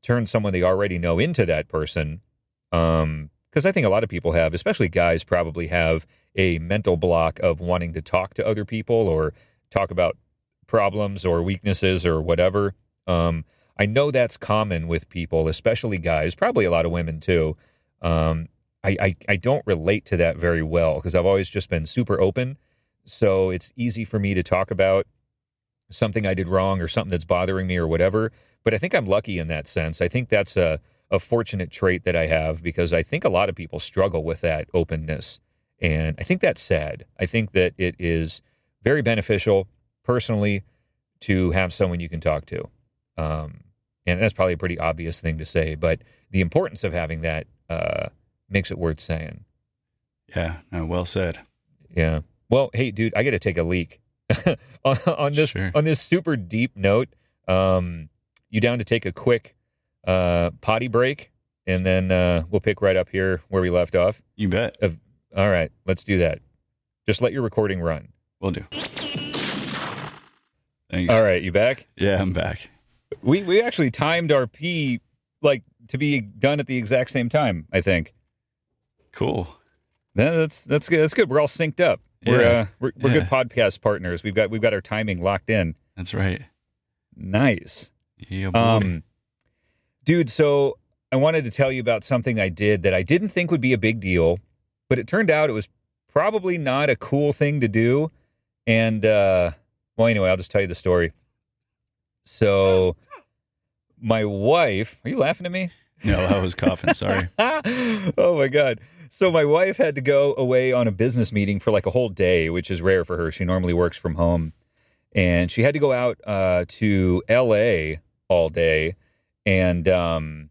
turn someone they already know into that person. Um, because I think a lot of people have, especially guys, probably have a mental block of wanting to talk to other people or talk about problems or weaknesses or whatever. Um, I know that's common with people, especially guys, probably a lot of women too. Um, I, I, I don't relate to that very well because I've always just been super open. So it's easy for me to talk about something I did wrong or something that's bothering me or whatever. But I think I'm lucky in that sense. I think that's a, a fortunate trait that I have because I think a lot of people struggle with that openness. And I think that's sad. I think that it is very beneficial personally to have someone you can talk to. Um, and that's probably a pretty obvious thing to say, but the importance of having that uh, makes it worth saying. yeah no, well said Yeah. Well, hey, dude, I got to take a leak on, on this Sure. on this super deep note. Um, you down to take a quick uh, potty break, and then uh, we'll pick right up here where we left off. you bet All right, let's do that. Just let your recording run. we'll do thanks All right, you back? yeah i'm back We we actually timed our pee like to be done at the exact same time. I think. cool No, that's that's good. That's good. We're all synced up. We're Yeah. uh, we're, we're good podcast partners. We've got we've got our timing locked in. that's right Nice. Yeah boy. Um, dude, so I wanted to tell you about something I did that I didn't think would be a big deal, but it turned out it was probably not a cool thing to do. And uh, well, anyway, I'll just tell you the story. So, my wife, are you laughing at me? no i was coughing sorry oh my god. So my wife had to go away on a business meeting for like a whole day, which is rare for her. She normally works from home. And she had to go out uh, to LA all day and um,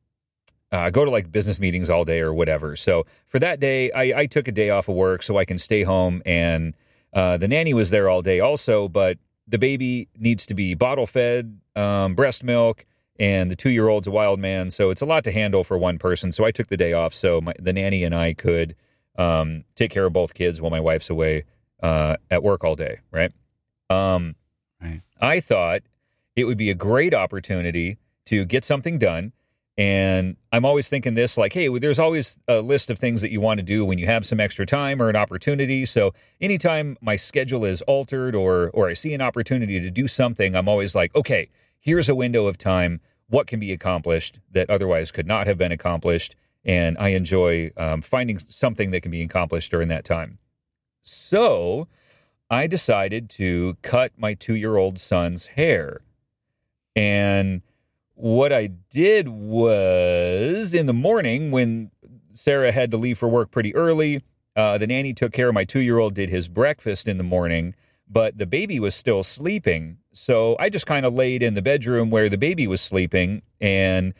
uh, go to like business meetings all day or whatever. So for that day, I, I took a day off of work so I can stay home. And uh, the nanny was there all day also, but the baby needs to be bottle fed, um, breast milk, and the two year old's a wild man. So it's a lot to handle for one person. So I took the day off so my, the nanny and I could um, take care of both kids while my wife's away uh, at work all day, right? Um, I thought it would be a great opportunity to get something done. And I'm always thinking this like, hey, there's always a list of things that you want to do when you have some extra time or an opportunity. So anytime my schedule is altered or or I see an opportunity to do something, I'm always like, okay, here's a window of time. What can be accomplished that otherwise could not have been accomplished? And I enjoy um, finding something that can be accomplished during that time. So I decided to cut my two year old son's hair. And what I did was in the morning when Sarah had to leave for work pretty early, uh, the nanny took care of my two year old, did his breakfast in the morning, but the baby was still sleeping. So I just kind of laid in the bedroom where the baby was sleeping and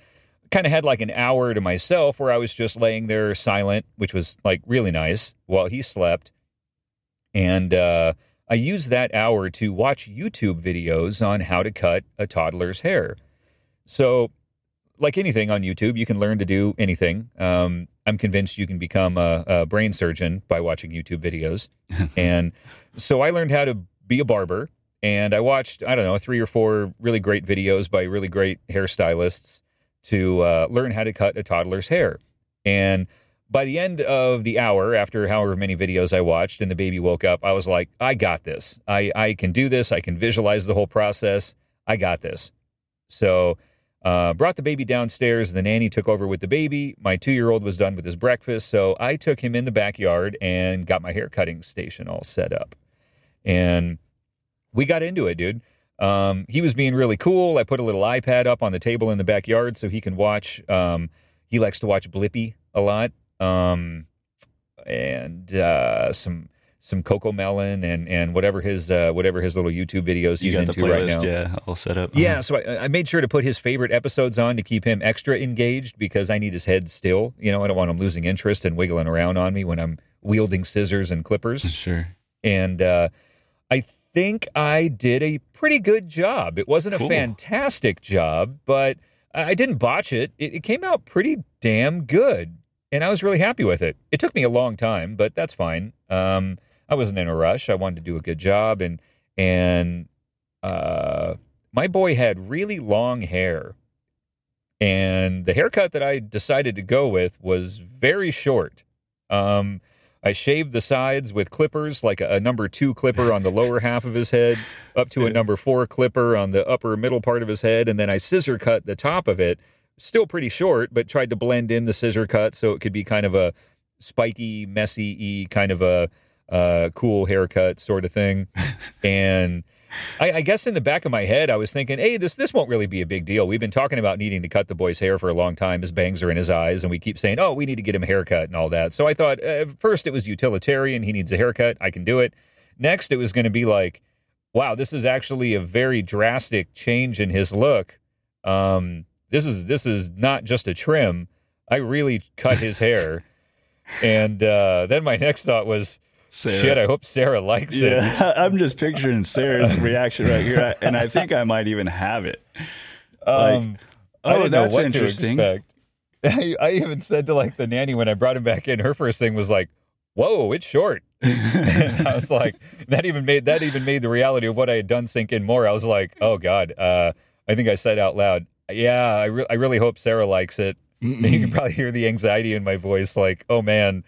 kind of had like an hour to myself where I was just laying there silent, which was like really nice while he slept. And uh, I used that hour to watch YouTube videos on how to cut a toddler's hair. So, like anything on YouTube, you can learn to do anything. Um, I'm convinced you can become a, a brain surgeon by watching YouTube videos. and so I learned how to be a barber. And I watched, I don't know, three or four really great videos by really great hairstylists to uh, learn how to cut a toddler's hair. And by the end of the hour, after however many videos I watched and the baby woke up, I was like, I got this. I, I can do this. I can visualize the whole process. I got this. So, uh, brought the baby downstairs. The nanny took over with the baby. My two year old was done with his breakfast. So, I took him in the backyard and got my hair cutting station all set up. And we got into it, dude. Um, he was being really cool. I put a little iPad up on the table in the backyard so he can watch. Um, he likes to watch Blippi a lot, um, and uh, some some CoComelon and and whatever his uh, whatever his little YouTube videos You he's the into right now. yeah, all set up. Yeah, Uh-huh. so I, I made sure to put his favorite episodes on to keep him extra engaged because I need his head still. You know, I don't want him losing interest and wiggling around on me when I'm wielding scissors and clippers. sure. And uh, I think I did a pretty good job. It wasn't a fantastic job, but I I didn't botch it. it. It came out pretty damn good, and I was really happy with it. It took me a long time, but that's fine. Um, I wasn't in a rush. I wanted to do a good job, and and uh, my boy had really long hair, and the haircut that I decided to go with was very short. Um, I shaved the sides with clippers, like a, a number two clipper on the lower half of his head, up to a number four clipper on the upper middle part of his head, and then I scissor cut the top of it. Still pretty short, but tried to blend in the scissor cut so it could be kind of a spiky, messy, kind of a uh, cool haircut sort of thing. and I, I guess in the back of my head, I was thinking, hey, this this won't really be a big deal. We've been talking about needing to cut the boy's hair for a long time. His bangs are in his eyes, and we keep saying, oh, we need to get him a haircut and all that. So I thought, uh, first, it was utilitarian. He needs a haircut. I can do it. Next, it was going to be like, wow, this is actually a very drastic change in his look. Um, this is this is not just a trim. I really cut his hair. and uh, then my next thought was, Sarah. shit, I hope Sarah likes it. Yeah, I'm just picturing Sarah's reaction right here, and I think I might even have it. Um, I oh, that's interesting. I, I even said to like the nanny when I brought him back in, her first thing was like, "Whoa, it's short." and I was like, that even made that even made the reality of what I had done sink in more. I was like, "Oh God," uh, I think I said out loud, "Yeah, I, re- I really hope Sarah likes it." you can probably hear the anxiety in my voice, like, "Oh man,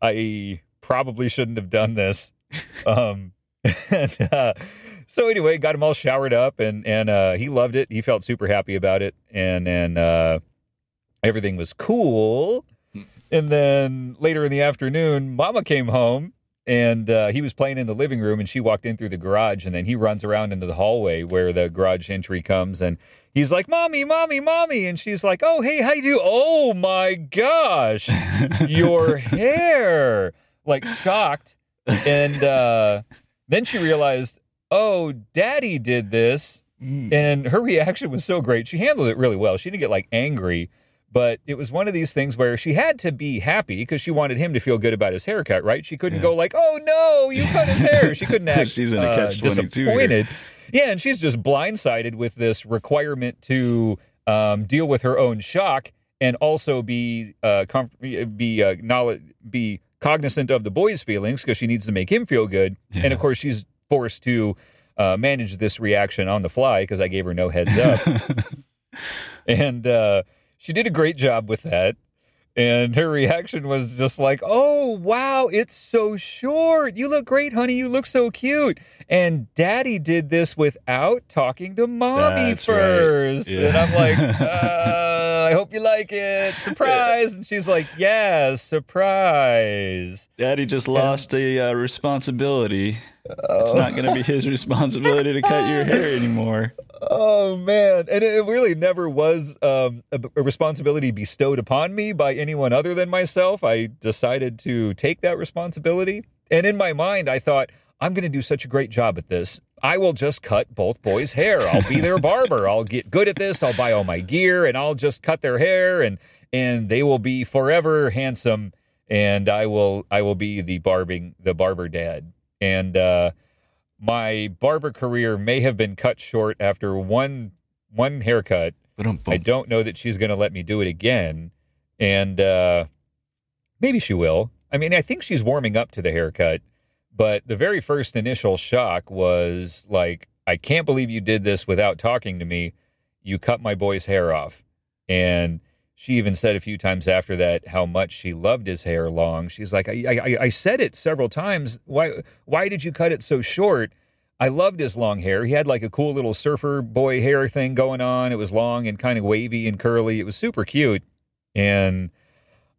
I probably shouldn't have done this." um, and, uh, so anyway, got him all showered up, and and uh, he loved it. He felt super happy about it, and and uh, everything was cool. And then later in the afternoon, Mama came home, and uh, he was playing in the living room, and she walked in through the garage, and then he runs around into the hallway where the garage entry comes, and he's like, "Mommy, mommy, mommy," and she's like, "Oh, hey, how you do? Oh my gosh, your hair!" Like shocked, and uh, then she realized, "Oh, Daddy did this." And her reaction was so great. She handled it really well. She didn't get like angry, but it was one of these things where she had to be happy because she wanted him to feel good about his haircut, right? She couldn't go like, "Oh no, you cut his hair." She couldn't act She's in a catch uh, catch-22 here. Yeah, and she's just blindsided with this requirement to um, deal with her own shock and also be uh, comf- be uh, knowledge, be cognizant of the boy's feelings because she needs to make him feel good. And of course, she's forced to uh, manage this reaction on the fly because I gave her no heads up. and uh, she did a great job with that. And her reaction was just like, "Oh wow, it's so short. You look great, honey. You look so cute." And Daddy did this without talking to Mommy That's right. first. Yeah. And I'm like, uh, "I hope you like it. Surprise!" And she's like, "Yeah, surprise." Daddy just lost a uh, responsibility. It's Oh. not going to be his responsibility to cut your hair anymore. Oh man, and it really never was um, a, a responsibility bestowed upon me by anyone other than myself. I decided to take that responsibility, and in my mind, I thought I'm going to do such a great job at this. I will just cut both boys' hair. I'll be their barber. I'll get good at this. I'll buy all my gear, and I'll just cut their hair, and and they will be forever handsome. And I will I will be the barbing the barber dad. And uh, my barber career may have been cut short after one one haircut. I don't know that she's going to let me do it again, and uh, maybe she will. I mean, I think she's warming up to the haircut, but the very first initial shock was like, "I can't believe you did this without talking to me. You cut my boy's hair off," and she even said a few times after that how much she loved his hair long. She's like, I, I, I said it several times. Why, why did you cut it so short? I loved his long hair. He had like a cool little surfer boy hair thing going on. It was long and kind of wavy and curly. It was super cute. And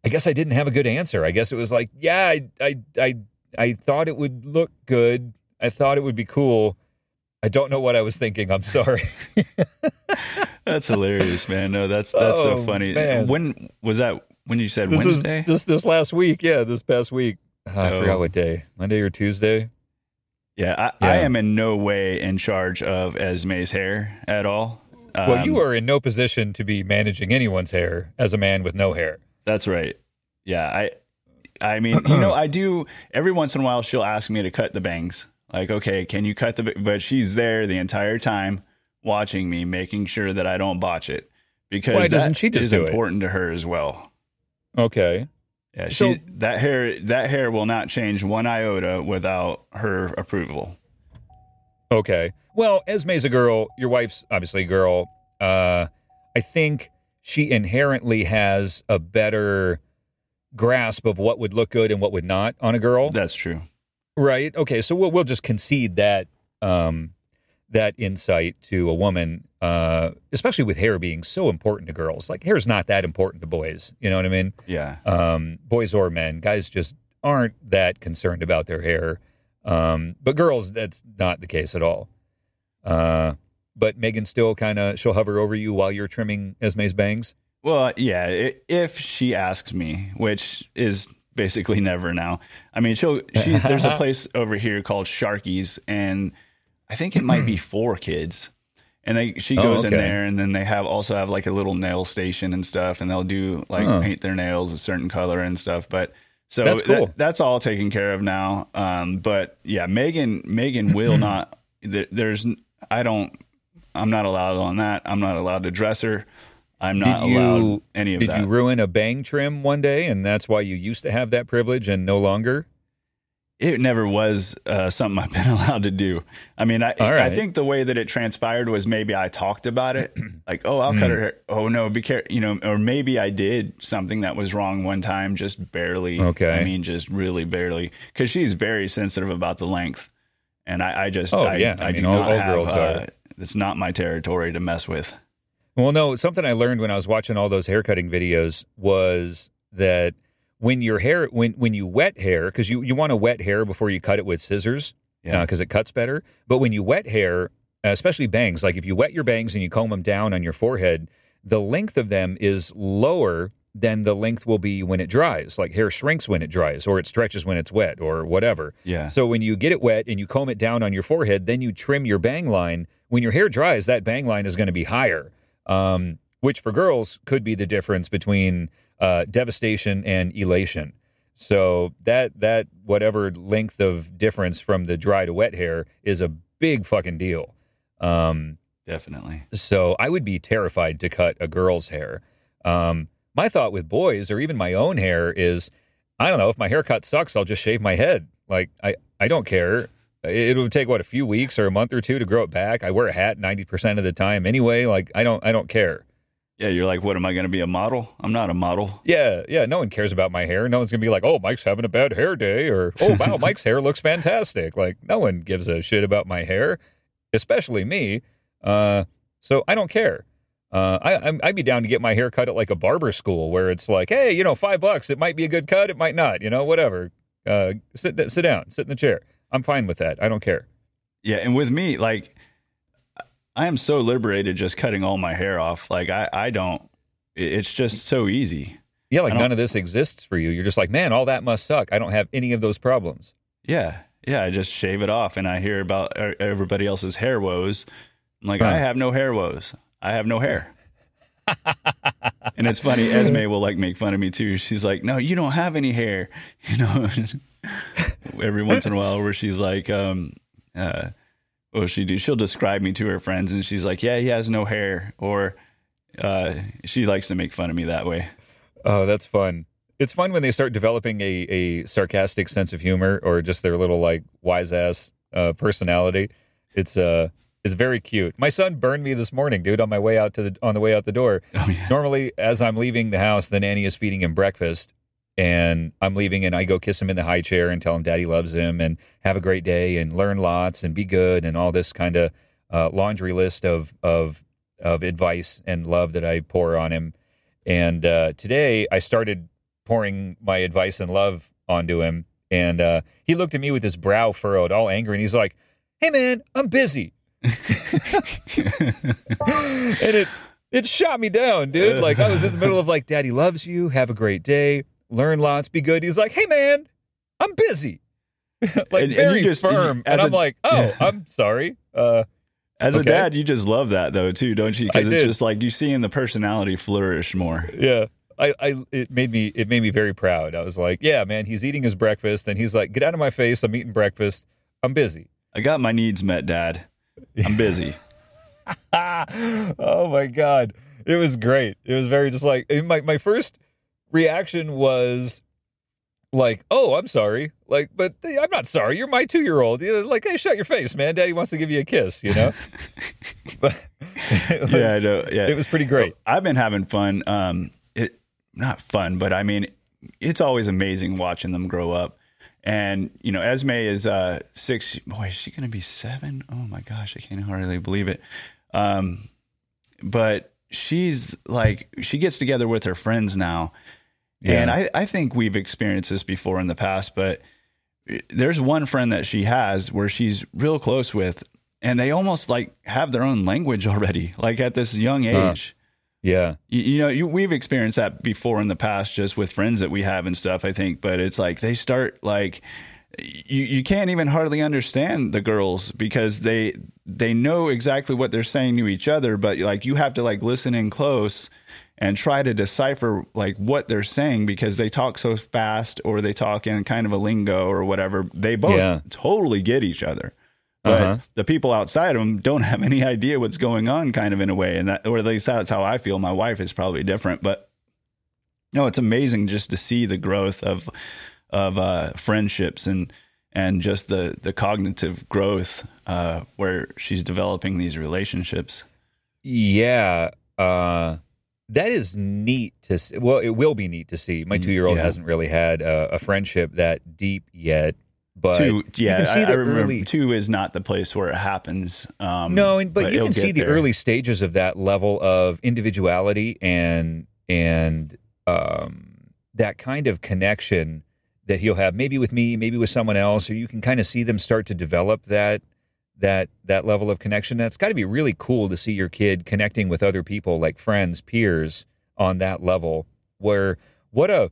I guess I didn't have a good answer. I guess it was like, yeah, I, I, I, I thought it would look good. I thought it would be cool, I don't know what I was thinking. I'm sorry. That's hilarious, man. No, that's that's Oh, so funny. man. When was that? When you said this Wednesday? is just this last week. Yeah, this past week. Ah, I Oh. forgot what day. Monday or Tuesday. yeah, I, I am in no way in charge of Esme's hair at all. well, Um, you are in no position to be managing anyone's hair as a man with no hair. That's right. Yeah, I I mean, you know, I do every once in a while she'll ask me to cut the bangs. Like, okay, can you cut the but she's there the entire time watching me, making sure that I don't botch it. Because Why doesn't she just is do it? important to her as well. Okay. Yeah, So- that hair that hair will not change one iota without her approval. Okay. Well, Esme's a girl. Your wife's obviously a girl. Uh, I think she inherently has a better grasp of what would look good and what would not on a girl. That's true. Right. Okay. So we'll we'll just concede that um, that insight to a woman, uh, especially with hair being so important to girls. Like hair's not that important to boys. You know what I mean? Yeah. Um, boys or men, guys just aren't that concerned about their hair. Um, but girls, that's not the case at all. Uh, but Megan still kind of she'll hover over you while you're trimming Esme's bangs. Well, yeah, if she asks me, which is basically never now. I mean, she'll she there's a place over here called Sharkey's and I think it might be for kids. And they she Oh, goes in there and then they have also have like a little nail station and stuff and they'll do like Oh. paint their nails a certain color and stuff, but so That's cool. that- that's all taken care of now. Um, but yeah, Megan Megan will not there, there's I don't I'm not allowed on that. I'm not allowed to dress her. I'm not Did you- allowed any of Did that. Did you ruin a bang trim one day, and that's why you used to have that privilege and no longer? it never was uh, something I've been allowed to do. I mean, I, All I think the way that it transpired was maybe I talked about it, like, oh, I'll cut her hair. Oh no, be careful, you know, or maybe I did something that was wrong one time, just barely. Okay. I mean, just really barely, because she's very sensitive about the length, and I, I just, Oh, I, yeah. I, I mean, do all- not all have. girls uh, are. it's not my territory to mess with. Well, no, something I learned when I was watching all those haircutting videos was that when your hair, when when you wet hair, because you you want to wet hair before you cut it with scissors, Yeah. because it cuts better. But when you wet hair, uh, especially bangs, like if you wet your bangs and you comb them down on your forehead, the length of them is lower than the length will be when it dries. Like hair shrinks when it dries, or it stretches when it's wet, or whatever. Yeah. So when you get it wet and you comb it down on your forehead, then you trim your bang line. When your hair dries, that bang line is going to be higher, um, which for girls could be the difference between uh, devastation and elation. So that that whatever length of difference from the dry to wet hair is a big fucking deal. Um, Definitely. so I would be terrified to cut a girl's hair. Um, my thought with boys or even my own hair is, I don't know, if my haircut sucks, I'll just shave my head. Like I, I don't care. It would take what a few weeks or a month or two to grow it back. I wear a hat ninety percent of the time anyway. Like I don't, I don't care. Yeah, you're like, what am I going to be a model? I'm not a model. Yeah, yeah. No one cares about my hair. No one's gonna be like, "Oh, Mike's having a bad hair day," or "Oh, wow, Mike's hair looks fantastic." Like, no one gives a shit about my hair, especially me. Uh, so I don't care. Uh, I, I'm- I'd be down to get my hair cut at like a barber school where it's like, hey, you know, five bucks. It might be a good cut. It might not. You know, whatever. Uh, sit sit down. Sit in the chair. I'm fine with that. I don't care. Yeah, and with me, like I am so liberated just cutting all my hair off. Like I, I don't. It's just so easy. Yeah, like none of this exists for you. You're just like, man, all that must suck. I don't have any of those problems. Yeah, yeah. I just shave it off, and I hear about everybody else's hair woes. I'm like, Huh. I have no hair woes. I have no hair. and it's funny. Esme will like make fun of me too. She's like, "No, you don't have any hair." You know, every once in a while, where she's like, um, uh, "What she do?" She'll describe me to her friends, and she's like, "Yeah, he has no hair," or uh, she likes to make fun of me that way. Oh, that's fun. It's fun when they start developing a, a sarcastic sense of humor or just their little like wise ass uh, personality. It's uh it's very cute. My son burned me this morning, dude, on my way out to the on the way out the door. Oh, yeah. Normally, as I'm leaving the house, the nanny is feeding him breakfast, and I'm leaving, and I go kiss him in the high chair and tell him daddy loves him and have a great day and learn lots and be good and all this kind of uh, laundry list of of of advice and love that I pour on him. And uh, today, I started pouring my advice and love onto him, and uh, he looked at me with his brow furrowed, all angry, and he's like, "Hey, man, I'm busy." and it it shot me down, dude. Like I was in the middle of like, Daddy loves you. Have a great day. Learn lots. Be good. He's like, Hey man, I'm busy. like And- and very you just- firm. you- and I'm a- like, Oh, Yeah. I'm sorry. Uh, As a dad, you just love that though too, don't you? Because it's did. just like you seeing the personality flourish more. yeah. I, I it made me it made me very proud. I was like, yeah, man, he's eating his breakfast and he's like, get out of my face. I'm eating breakfast. I'm busy. I got my needs met, Dad. I'm busy. oh my god it was great it was very just like my, my first reaction was like oh i'm sorry like but i'm not sorry you're my two-year-old you know, like hey shut your face man daddy wants to give you a kiss you know but it was, yeah, I know. Yeah, it was pretty great I've been having fun. Um, it not fun, but I mean, it's always amazing watching them grow up. And you know, Esme is uh six. Boy, is she gonna be seven? Oh my gosh, I can't hardly believe it. Um, but she's like, she gets together with her friends now, and I I think we've experienced this before in the past, but there's one friend that she has where she's real close with, and they almost like have their own language already, like at this young Huh. age. yeah You, you know, you, we've experienced that before in the past, just with friends that we have and stuff. I think, but it's like they start like you you can't even hardly understand the girls because they they know exactly what they're saying to each other, but like you have to like listen in close and try to decipher like what they're saying because they talk so fast or they talk in kind of a lingo or whatever. They both Yeah. totally get each other. But Uh-huh. the people outside of them don't have any idea what's going on, kind of in a way, and that, or at least that's how I feel. My wife is probably different, but no, it's amazing just to see the growth of of uh, friendships and and just the the cognitive growth uh, where she's developing these relationships. yeah uh that is neat to see. Well, it will be neat to see. My Mm, two-year-old yeah. hasn't really had a, a friendship that deep yet, but two, yeah, can see I, the I remember early- two is not the place where it happens. Um, No, and, but, you can see the there. early stages of that level of individuality and and um, that kind of connection that he'll have, maybe with me, maybe with someone else, or you can kind of see them start to develop that that that level of connection. That's got to be really cool to see your kid connecting with other people, like friends, peers, on that level. Where what a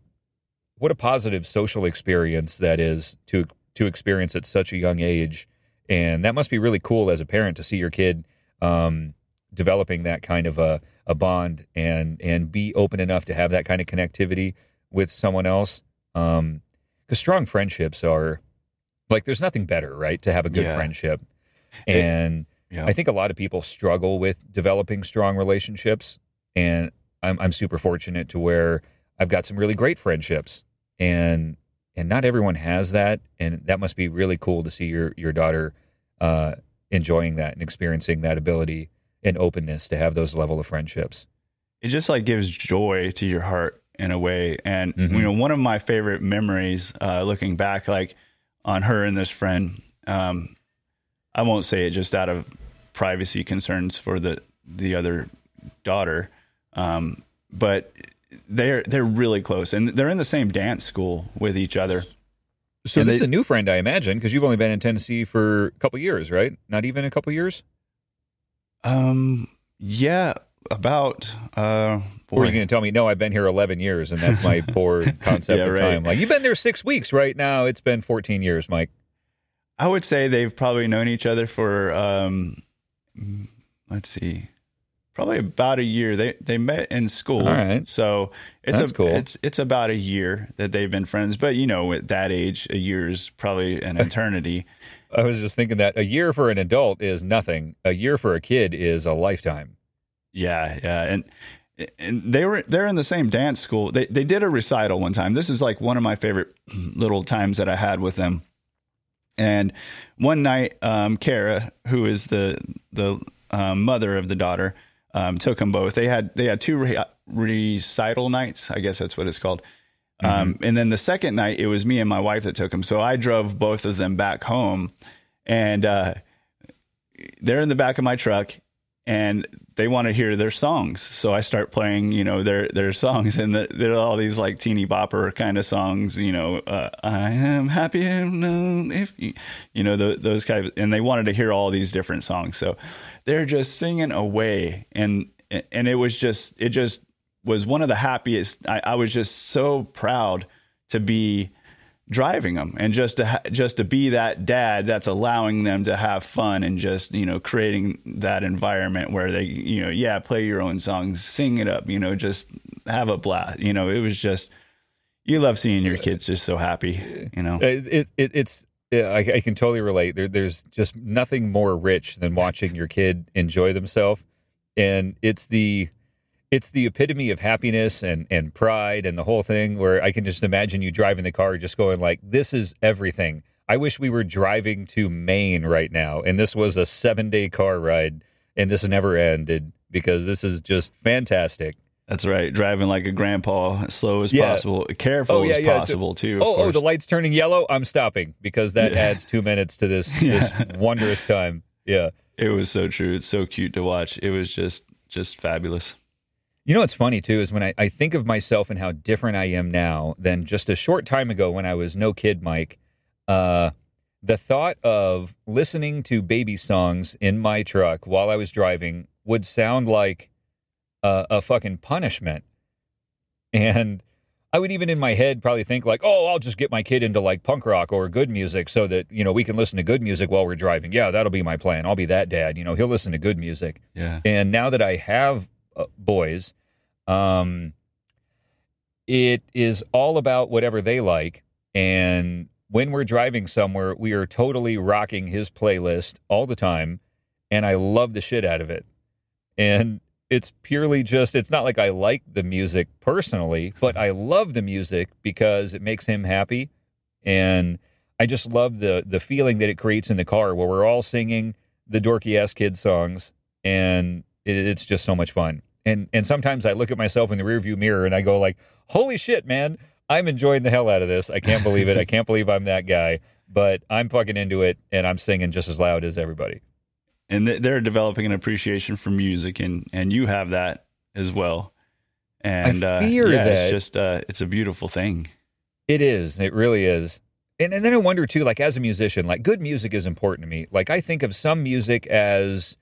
what a positive social experience that is to to experience at such a young age and that must be really cool as a parent to see your kid um, developing that kind of a, a bond and and be open enough to have that kind of connectivity with someone else because strong friendships are like there's nothing better right to have a good Yeah. friendship It- and Yeah. I think a lot of people struggle with developing strong relationships, and I'm I'm super fortunate to where I've got some really great friendships, and and not everyone has that, and that must be really cool to see your your daughter uh, enjoying that and experiencing that ability and openness to have those level of friendships. it just like gives joy to your heart in a way. And Mhm. you know, one of my favorite memories, uh, looking back, like on her and this friend, um, I won't say it just out of privacy concerns for the the other daughter, um, but they're they're really close, and they're in the same dance school with each other. So And this they- is a new friend, I imagine, because you've only been in Tennessee for a couple years, right? Not even a couple years. Um, yeah, about uh, Or are you going to tell me, no, I've been here 11 years, and that's my poor concept Yeah, of right. time? Like, you've been there six weeks right now. It's been 14 years, Mike. I would say they've probably known each other for um, let's see, probably about a year. They they met in school, All right. So it's That's a, cool. It's it's about a year that they've been friends. But you know, at that age, a year is probably an eternity. I was just thinking that a year for an adult is nothing. A year for a kid is a lifetime. yeah, yeah, and. And they were they're in the same dance school. They they did a recital one time. This is like one of my favorite little times that I had with them. And one night, um, Kara, who is the the um, mother of the daughter, um, took them both. They had they had two re- recital nights. I guess that's what it's called. Um, and then the second night, it was me and my wife that took them. So I drove both of them back home, and uh, they're in the back of my truck, and they want to hear their songs. So I start playing, you know, their their songs, and the, there are all these like teeny bopper kind of songs, you know. Uh, I am happy if you, you know, the, those kind of, and they wanted to hear all these different songs. So they're just singing away, and and it was just it just was one of the happiest. I, I was just so proud to be driving them and just to ha- just to be that dad that's allowing them to have fun and just you know creating that environment where they you know yeah play your own songs sing it up you know just have a blast. You know it was just you love seeing your kids just so happy you know? Uh, it, it it's yeah, I, I can totally relate. There, there's just nothing more rich than watching your kid enjoy themselves. And it's the it's the epitome of happiness and and pride and the whole thing where I can just imagine you driving the car just going like this is everything. I wish we were driving to Maine right now and this was a 7-day car ride and this never ended because this is just fantastic. That's right. Driving like a grandpa, slow as yeah. possible, careful oh, yeah, as yeah. possible too. Oh, oh, the light's turning yellow. I'm stopping because that adds two minutes to this this wondrous time. Yeah, it was so true. It's so cute to watch. It was just just fabulous. You know what's funny too is when I, I think of myself and how different I am now than just a short time ago when I was no kid, Mike. Uh, the thought of listening to baby songs in my truck while I was driving would sound like a, a fucking punishment. And I would even in my head probably think like, oh, I'll just get my kid into like punk rock or good music so that, you know, we can listen to good music while we're driving. Yeah, that'll be my plan. I'll be that dad. You know, he'll listen to good music. Yeah. And now that I have uh, boys. Um, it is all about whatever they like. And when we're driving somewhere, we are totally rocking his playlist all the time. And I love the shit out of it. And it's purely just, it's not like I like the music personally, but I love the music because it makes him happy. And I just love the the feeling that it creates in the car where we're all singing the dorky ass kid songs and it, it's just so much fun. And and sometimes I look at myself in the rearview mirror and I go like, "Holy shit, man! I'm enjoying the hell out of this. I can't believe it. I can't believe I'm that guy." But I'm fucking into it, and I'm singing just as loud as everybody. And they're developing an appreciation for music, and and you have that as well. And I uh, fear uh, yeah, that it's just uh, it's a beautiful thing. It is. It really is. And, and then I wonder too, like as a musician, like good music is important to me. Like I think of some music as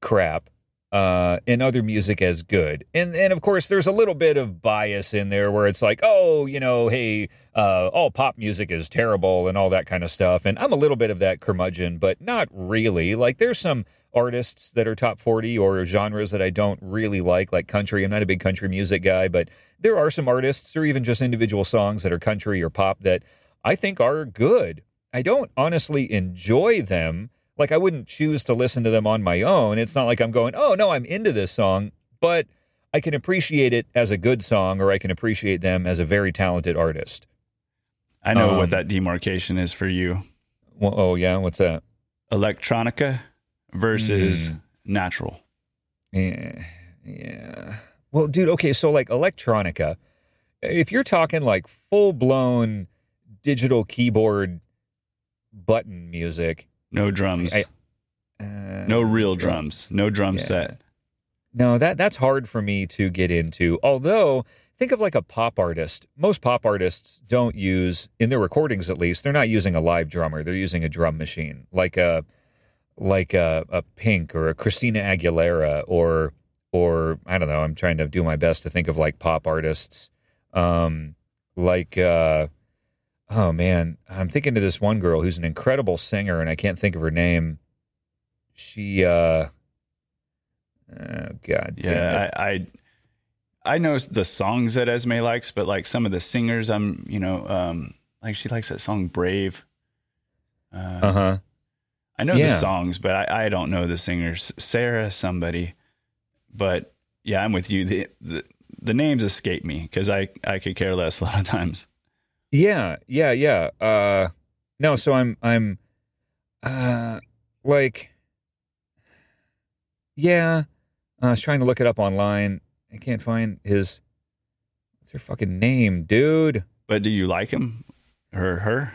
crap uh, and other music as good. And and of course, there's a little bit of bias in there where it's like, oh, you know, hey, uh, all pop music is terrible and all that kind of stuff. And I'm a little bit of that curmudgeon, but not really. Like, there's some artists that are top 40 or genres that I don't really like, like country. I'm not a big country music guy, but there are some artists or even just individual songs that are country or pop that I think are good. I don't honestly enjoy them like I wouldn't choose to listen to them on my own. It's not like I'm going, oh no, I'm into this song, but I can appreciate it as a good song or I can appreciate them as a very talented artist. I know um, what that demarcation is for you. Well, oh yeah, what's that? Electronica versus mm. natural. Yeah. Yeah. Well, dude, okay, so like electronica, if you're talking like full blown digital keyboard button music, no drums. I, uh, no real drums. No drum yeah. set. No, that that's hard for me to get into. Although, think of like a pop artist. Most pop artists don't use in their recordings at least, they're not using a live drummer. They're using a drum machine. Like a like a, a Pink or a Christina Aguilera or or I don't know, I'm trying to do my best to think of like pop artists. Um like uh Oh man, I'm thinking of this one girl who's an incredible singer, and I can't think of her name. She, uh, oh god, yeah, I, I, I know the songs that Esme likes, but like some of the singers, I'm, you know, um, like she likes that song "Brave." Uh huh. I know yeah. the songs, but I, I don't know the singers. Sarah, somebody, but yeah, I'm with you. The the, the names escape me because I I could care less a lot of times. Yeah, yeah, yeah. Uh no, so I'm I'm uh like yeah, I was trying to look it up online. I can't find his what's her fucking name, dude? But do you like him? Or her?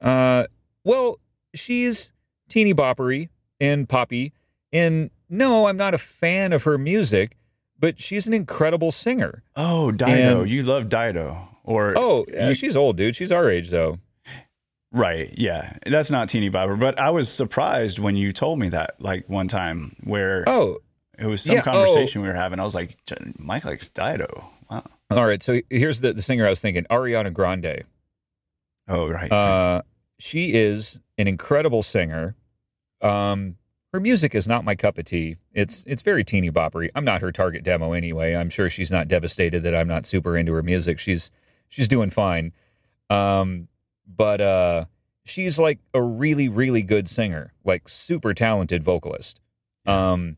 Uh well, she's teeny boppery and poppy and no, I'm not a fan of her music, but she's an incredible singer. Oh, Dido. And- you love Dido. Or Oh, yeah, you- she's old, dude. She's our age, though. Right. Yeah. That's not teeny bopper. But I was surprised when you told me that like one time where Oh, it was some yeah, oh. conversation we were having. I was like, Mike likes Dido. Wow. all right. So here's the, the singer I was thinking Ariana Grande. Oh, right. Uh, she is an incredible singer. Um, her music is not my cup of tea. It's it's very teeny boppery. I'm not her target demo anyway. I'm sure she's not devastated that I'm not super into her music. She's she's doing fine. Um, but uh, she's like a really really good singer, like super talented vocalist. Um,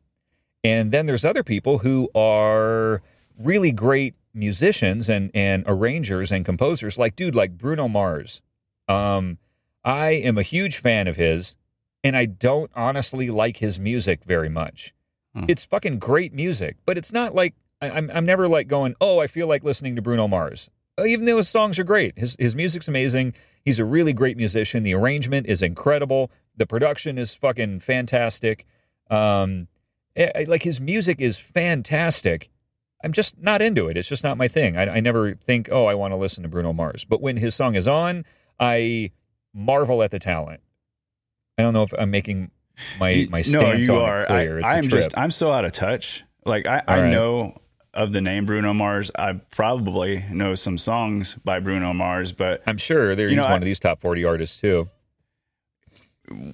and then there's other people who are really great musicians and and arrangers and composers. Like dude, like Bruno Mars. Um, I am a huge fan of his, and I don't honestly like his music very much. Hmm. It's fucking great music, but it's not like I, I'm. I'm never like going, oh, I feel like listening to Bruno Mars. Even though his songs are great, his his music's amazing. He's a really great musician. The arrangement is incredible. The production is fucking fantastic. Um, eh, eh, like his music is fantastic. I'm just not into it. It's just not my thing. I, I never think, oh, I want to listen to Bruno Mars. But when his song is on, I marvel at the talent. I don't know if I'm making my my stance no, you on are. it clear. I, it's a I'm trip. just. I'm so out of touch. Like I, All I right. know of the name Bruno Mars. I probably know some songs by Bruno Mars, but I'm sure there You he's know, one I- of these top 40 artists too.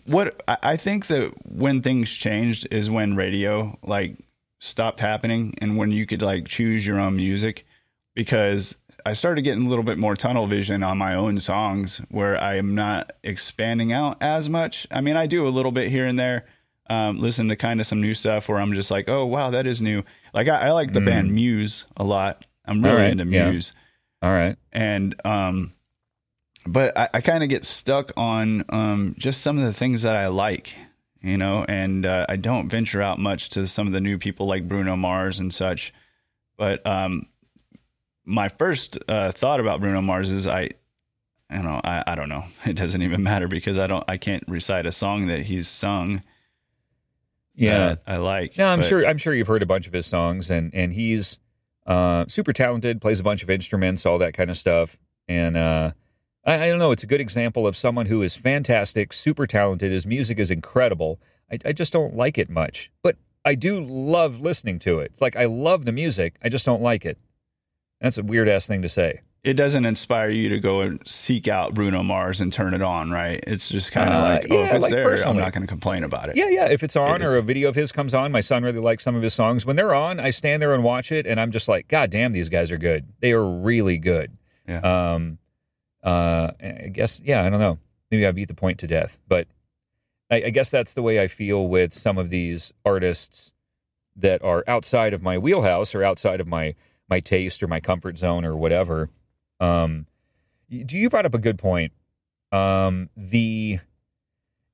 what I I think that when things changed is when radio like stopped happening and when you could like choose your own music because I started getting a little bit more tunnel vision on my own songs where I am not expanding out as much. I mean, I do a little bit here and there. Um, listen to kind of some new stuff where I'm just like, oh wow, that is new. Like I, I like the Mm. band Muse a lot. I'm really All right, into yeah. Muse All right. and um but i, I kind of get stuck on um just some of the things that i like you know and uh, i don't venture out much to some of the new people like bruno mars and such but um my first uh, thought about bruno mars is i you know I, I don't know it doesn't even matter because i don't i can't recite a song that he's sung Yeah. i like No, I'm But- sure. I'm sure you've heard a bunch of his songs, and and he's uh, super talented. Plays a bunch of instruments, all that kind of stuff. And uh, I, I don't know. It's a good example of someone who is fantastic, super talented. His music is incredible. I, I just don't like it much, but I do love listening to it. It's like I love the music. I just don't like it. That's a weird ass thing to say. It doesn't inspire you to go and seek out Bruno Mars and turn it on, right? It's just kind of Uh, like, oh, yeah, if it's like there, I'm not going to complain about it. Yeah, yeah. If it's on or a video of his comes on, my son really likes some of his songs. When they're on, I stand there and watch it, and I'm just like, God damn, these guys are good. They are really good. Yeah. Um, uh, I guess, yeah, I don't know. Maybe I beat the point to death, but I, I guess that's the way I feel with some of these artists that are outside of my wheelhouse or outside of my my taste or my comfort zone or whatever. Um, you brought up a good point. Um, the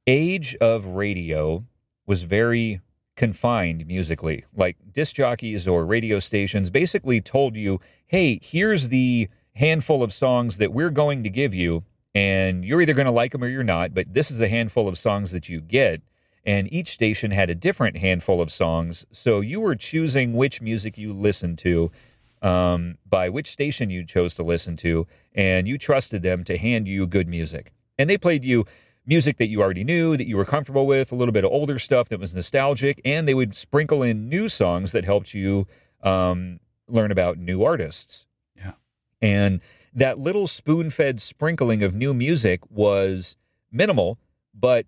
age of radio was very confined musically. Like disc jockeys or radio stations basically told you, hey, here's the handful of songs that we're going to give you, and you're either going to like them or you're not, but this is the handful of songs that you get. And each station had a different handful of songs. So you were choosing which music you listened to um, by which station you chose to listen to, and you trusted them to hand you good music. And they played you music that you already knew, that you were comfortable with, a little bit of older stuff that was nostalgic, and they would sprinkle in new songs that helped you um, learn about new artists. Yeah. And that little spoon fed sprinkling of new music was minimal, but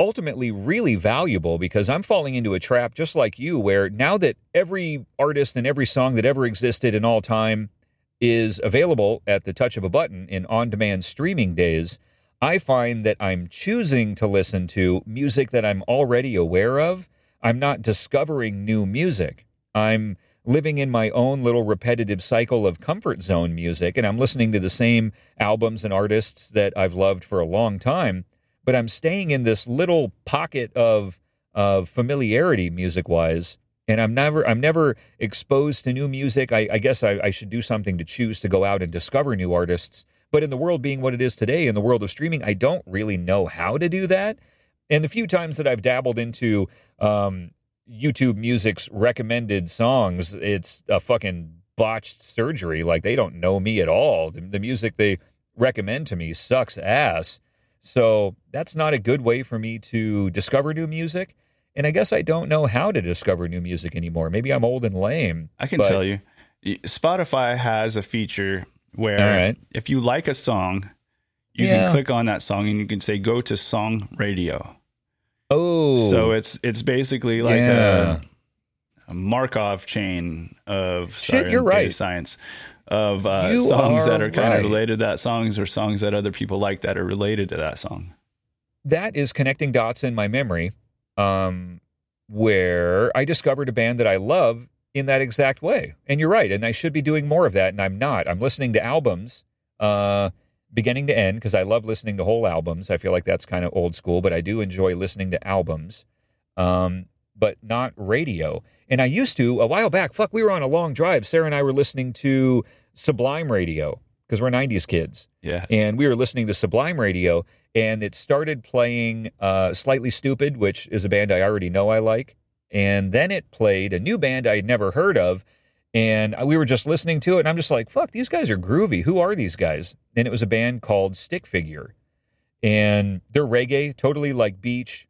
ultimately really valuable because I'm falling into a trap just like you, where now that every artist and every song that ever existed in all time is available at the touch of a button in on demand streaming days, I find that I'm choosing to listen to music that I'm already aware of. I'm not discovering new music. I'm living in my own little repetitive cycle of comfort zone music, and I'm listening to the same albums and artists that I've loved for a long time. But I'm staying in this little pocket of of familiarity music wise, and I'm never I'm never exposed to new music. I, I guess I, I should do something to choose to go out and discover new artists. But in the world being what it is today, in the world of streaming, I don't really know how to do that. And the few times that I've dabbled into, um, YouTube Music's recommended songs, it's a fucking botched surgery. Like they don't know me at all. The, the music they recommend to me sucks ass. So that's not a good way for me to discover new music. And I guess I don't know how to discover new music anymore. Maybe I'm old and lame. I can but- tell you, Spotify has a feature where right. if you like a song, you Yeah. can click on that song and you can say go to song radio. Oh, So it's it's basically like Yeah. a, a Markov chain of Shit, sorry, you're right. science of uh, songs that are are kind right. of related to that songs or songs that other people like that are related to that song. that is connecting dots in my memory um, where I discovered a band that I love in that exact way. And you're right. And I should be doing more of that. And I'm not. I'm listening to albums uh, beginning to end because I love listening to whole albums. I feel like that's kind of old school, but I do enjoy listening to albums, um, but not radio. And I used to a while back. Fuck, we were on a long drive. Sarah and I were listening to Sublime Radio because we're 90s kids Yeah. and we were listening to Sublime Radio, and it started playing uh, Slightly Stoopid, which is a band I already know I like. And then it played a new band I had never heard of, and we were just listening to it, and I'm just like, fuck, these guys are groovy. Who are these guys? And it was a band called Stick Figure. And they're reggae, totally like beach,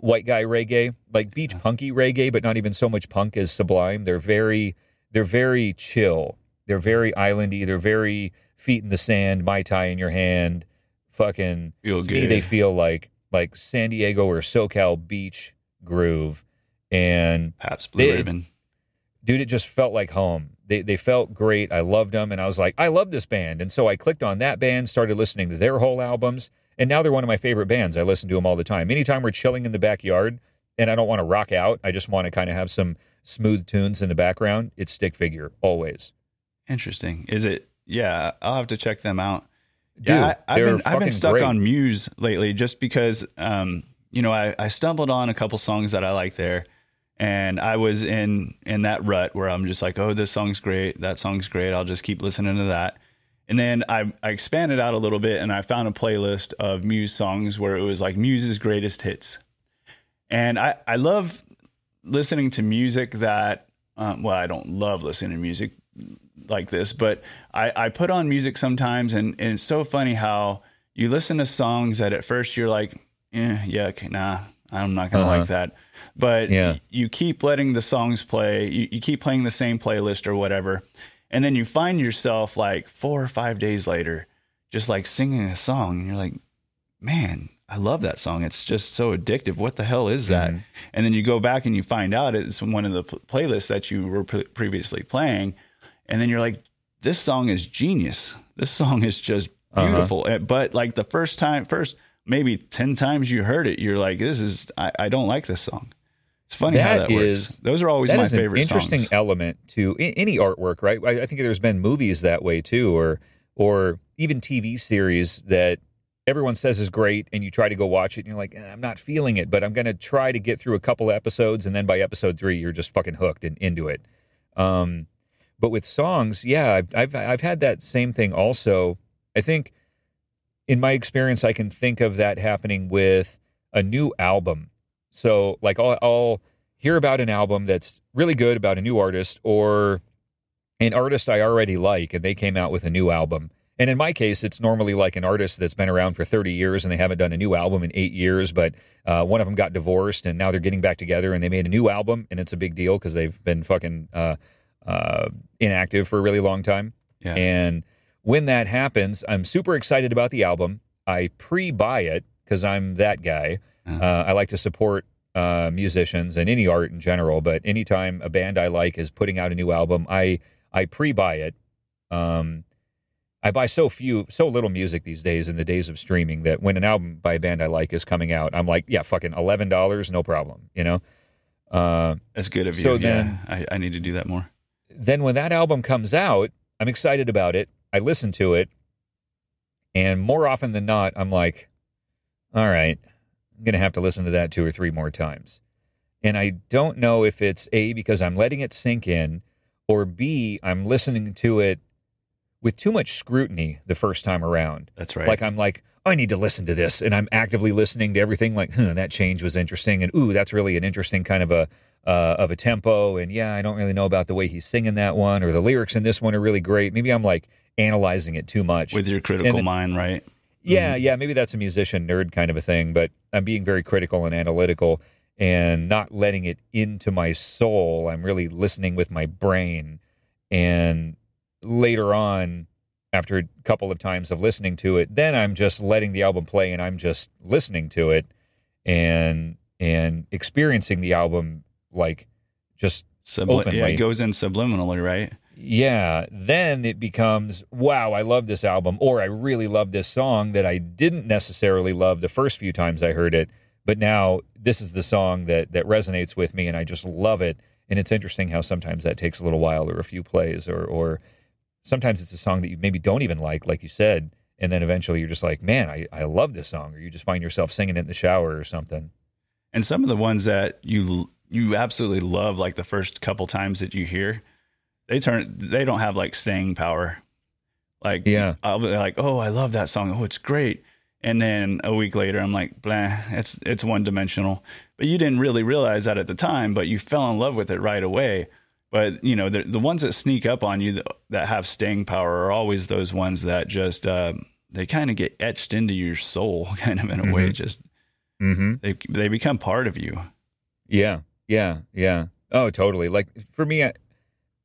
white guy reggae, like beach punky reggae, but not even so much punk as Sublime. They're very, they're very chill. They're very islandy. They're very feet in the sand, mai tai in your hand, fucking. Feel to good. me, they feel like like San Diego or SoCal beach groove, and Pabst Blue they- Ribbon. dude, it just felt like home. They they felt great. I loved them, and I was like, I love this band, and so I clicked on that band, started listening to their whole albums, and now they're one of my favorite bands. I listen to them all the time. Anytime we're chilling in the backyard, and I don't want to rock out, I just want to kind of have some smooth tunes in the background. It's Stick Figure always. Interesting. Is it? Yeah, I'll have to check them out. Dude, yeah, I, I've been I've been stuck great. on Muse lately just because um you know I, I stumbled on a couple songs that I like there, and I was in in that rut where I'm just like oh this song's great that song's great I'll just keep listening to that, and then I I expanded out a little bit and I found a playlist of Muse songs where it was like Muse's greatest hits, and I I love listening to music that um, well I don't love listening to music like this, but I, I put on music sometimes, and, and it's so funny how you listen to songs that at first you're like, eh, yeah, nah, I'm not gonna Uh-huh. like that. But Yeah. you keep letting the songs play, you, you keep playing the same playlist or whatever, and then you find yourself like four or five days later, just like singing a song, and you're like, man, I love that song. It's just so addictive. What the hell is that? Mhm. And then you go back and you find out it's one of the pl- playlists that you were pre- previously playing, and then you're like, this song is genius. This song is just Uh-huh. beautiful. Uh, But like the first time, first maybe ten times you heard it, you're like, this is I, I don't like this song. It's funny how That that works. Those are always That my is an favorite interesting songs. element to any artwork, right? I, I think there's been movies that way too, or or even TV series that everyone says is great, and you try to go watch it, and you're like, "Eh, I'm not feeling it, but I'm going to try to get through a couple episodes, and then by episode three, you're just fucking hooked and into it. Um, but with songs, yeah, I've, I've I've had that same thing also. I think in my experience, I can think of that happening with a new album. So, like, I'll, I'll hear about an album that's really good about a new artist or an artist I already like, and they came out with a new album. And in my case, it's normally like an artist that's been around for 30 years and they haven't done a new album in eight years, but uh, one of them got divorced and now they're getting back together and they made a new album, and it's a big deal because they've been fucking uh, uh, inactive for a really long time. Yeah. And when that happens, I'm super excited about the album. I pre buy it because I'm that guy. Uh, I like to support uh, musicians and any art in general, but anytime a band I like is putting out a new album, I, I pre buy it. Um, I buy so few, so little music these days in the days of streaming that when an album by a band I like is coming out, I'm like, yeah, fucking $11, no problem, you know? Uh, That's good of you. So yeah, then- I, I need to do that more. then when that album comes out, I'm excited about it. I listen to it, and more often than not, I'm like, all right, I'm going to have to listen to that two or three more times. And I don't know if it's A, because I'm letting it sink in, or B, I'm listening to it with too much scrutiny the first time around. That's right. Like I'm like, I need to listen to this, and I'm actively listening to everything. Like, huh, that change was interesting, and ooh, that's really an interesting kind of a uh, of a tempo, and yeah, I don't really know about the way he's singing that one, or the lyrics in this one are really great. Maybe I'm like analyzing it too much with your critical mind, right? Yeah, mm-hmm. yeah, maybe that's a musician nerd kind of a thing, but I'm being very critical and analytical and not letting it into my soul. I'm really listening with my brain. And later on, after a couple of times of listening to it, then I'm just letting the album play and I'm just listening to it and and experiencing the album like just Subli- openly. Yeah, it goes in subliminally, right? Yeah. Then it becomes, wow, I love this album, or I really love this song that I didn't necessarily love the first few times I heard it, but now this is the song that that resonates with me, and I just love it. And it's interesting how sometimes that takes a little while or a few plays, or or sometimes it's a song that you maybe don't even like, like you said, and then eventually you're just like, man, I, I love this song, or you just find yourself singing it in the shower or something. And some of the ones that you you absolutely love, like the first couple times that you hear, they turn they don't have like staying power. Like yeah, I'll be like, oh, I love that song. Oh, it's great. And then a week later, I'm like, blah, it's it's one dimensional. But you didn't really realize that at the time, but you fell in love with it right away. But you know, the the ones that sneak up on you that, that have staying power are always those ones that just uh, they kind of get etched into your soul, kind of in a mm-hmm. way. Just mm-hmm. they they become part of you. Yeah, yeah, yeah. Oh, totally. Like for me, I,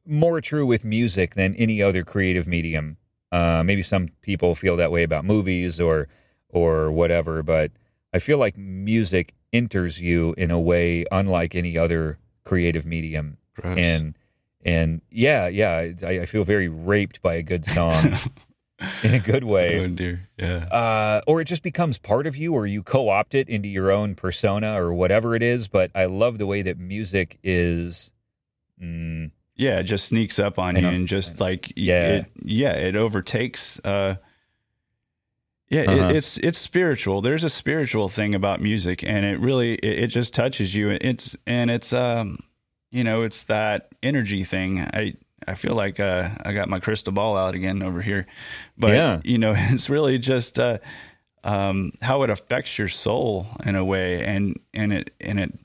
more true with music than any other creative medium. Uh, maybe some people feel that way about movies or or whatever, but I feel like music enters you in a way unlike any other creative medium. Gross. And and yeah, yeah, I, I, feel very raped by a good song. in a good way. Oh dear, yeah. Uh, or it just becomes part of you, or you co-opt it into your own persona, or whatever it is. But I love the way that music is. Mm, yeah, it just sneaks up on you and just like yeah, it, yeah, it overtakes. Uh, yeah, uh-huh. it, it's it's spiritual. There's a spiritual thing about music, and it really it, it, just touches you. It's and it's um, you know, it's that energy thing. I I feel like uh, I got my crystal ball out again over here, but yeah. you know, it's really just uh, um, how it affects your soul in a way, and and it and it,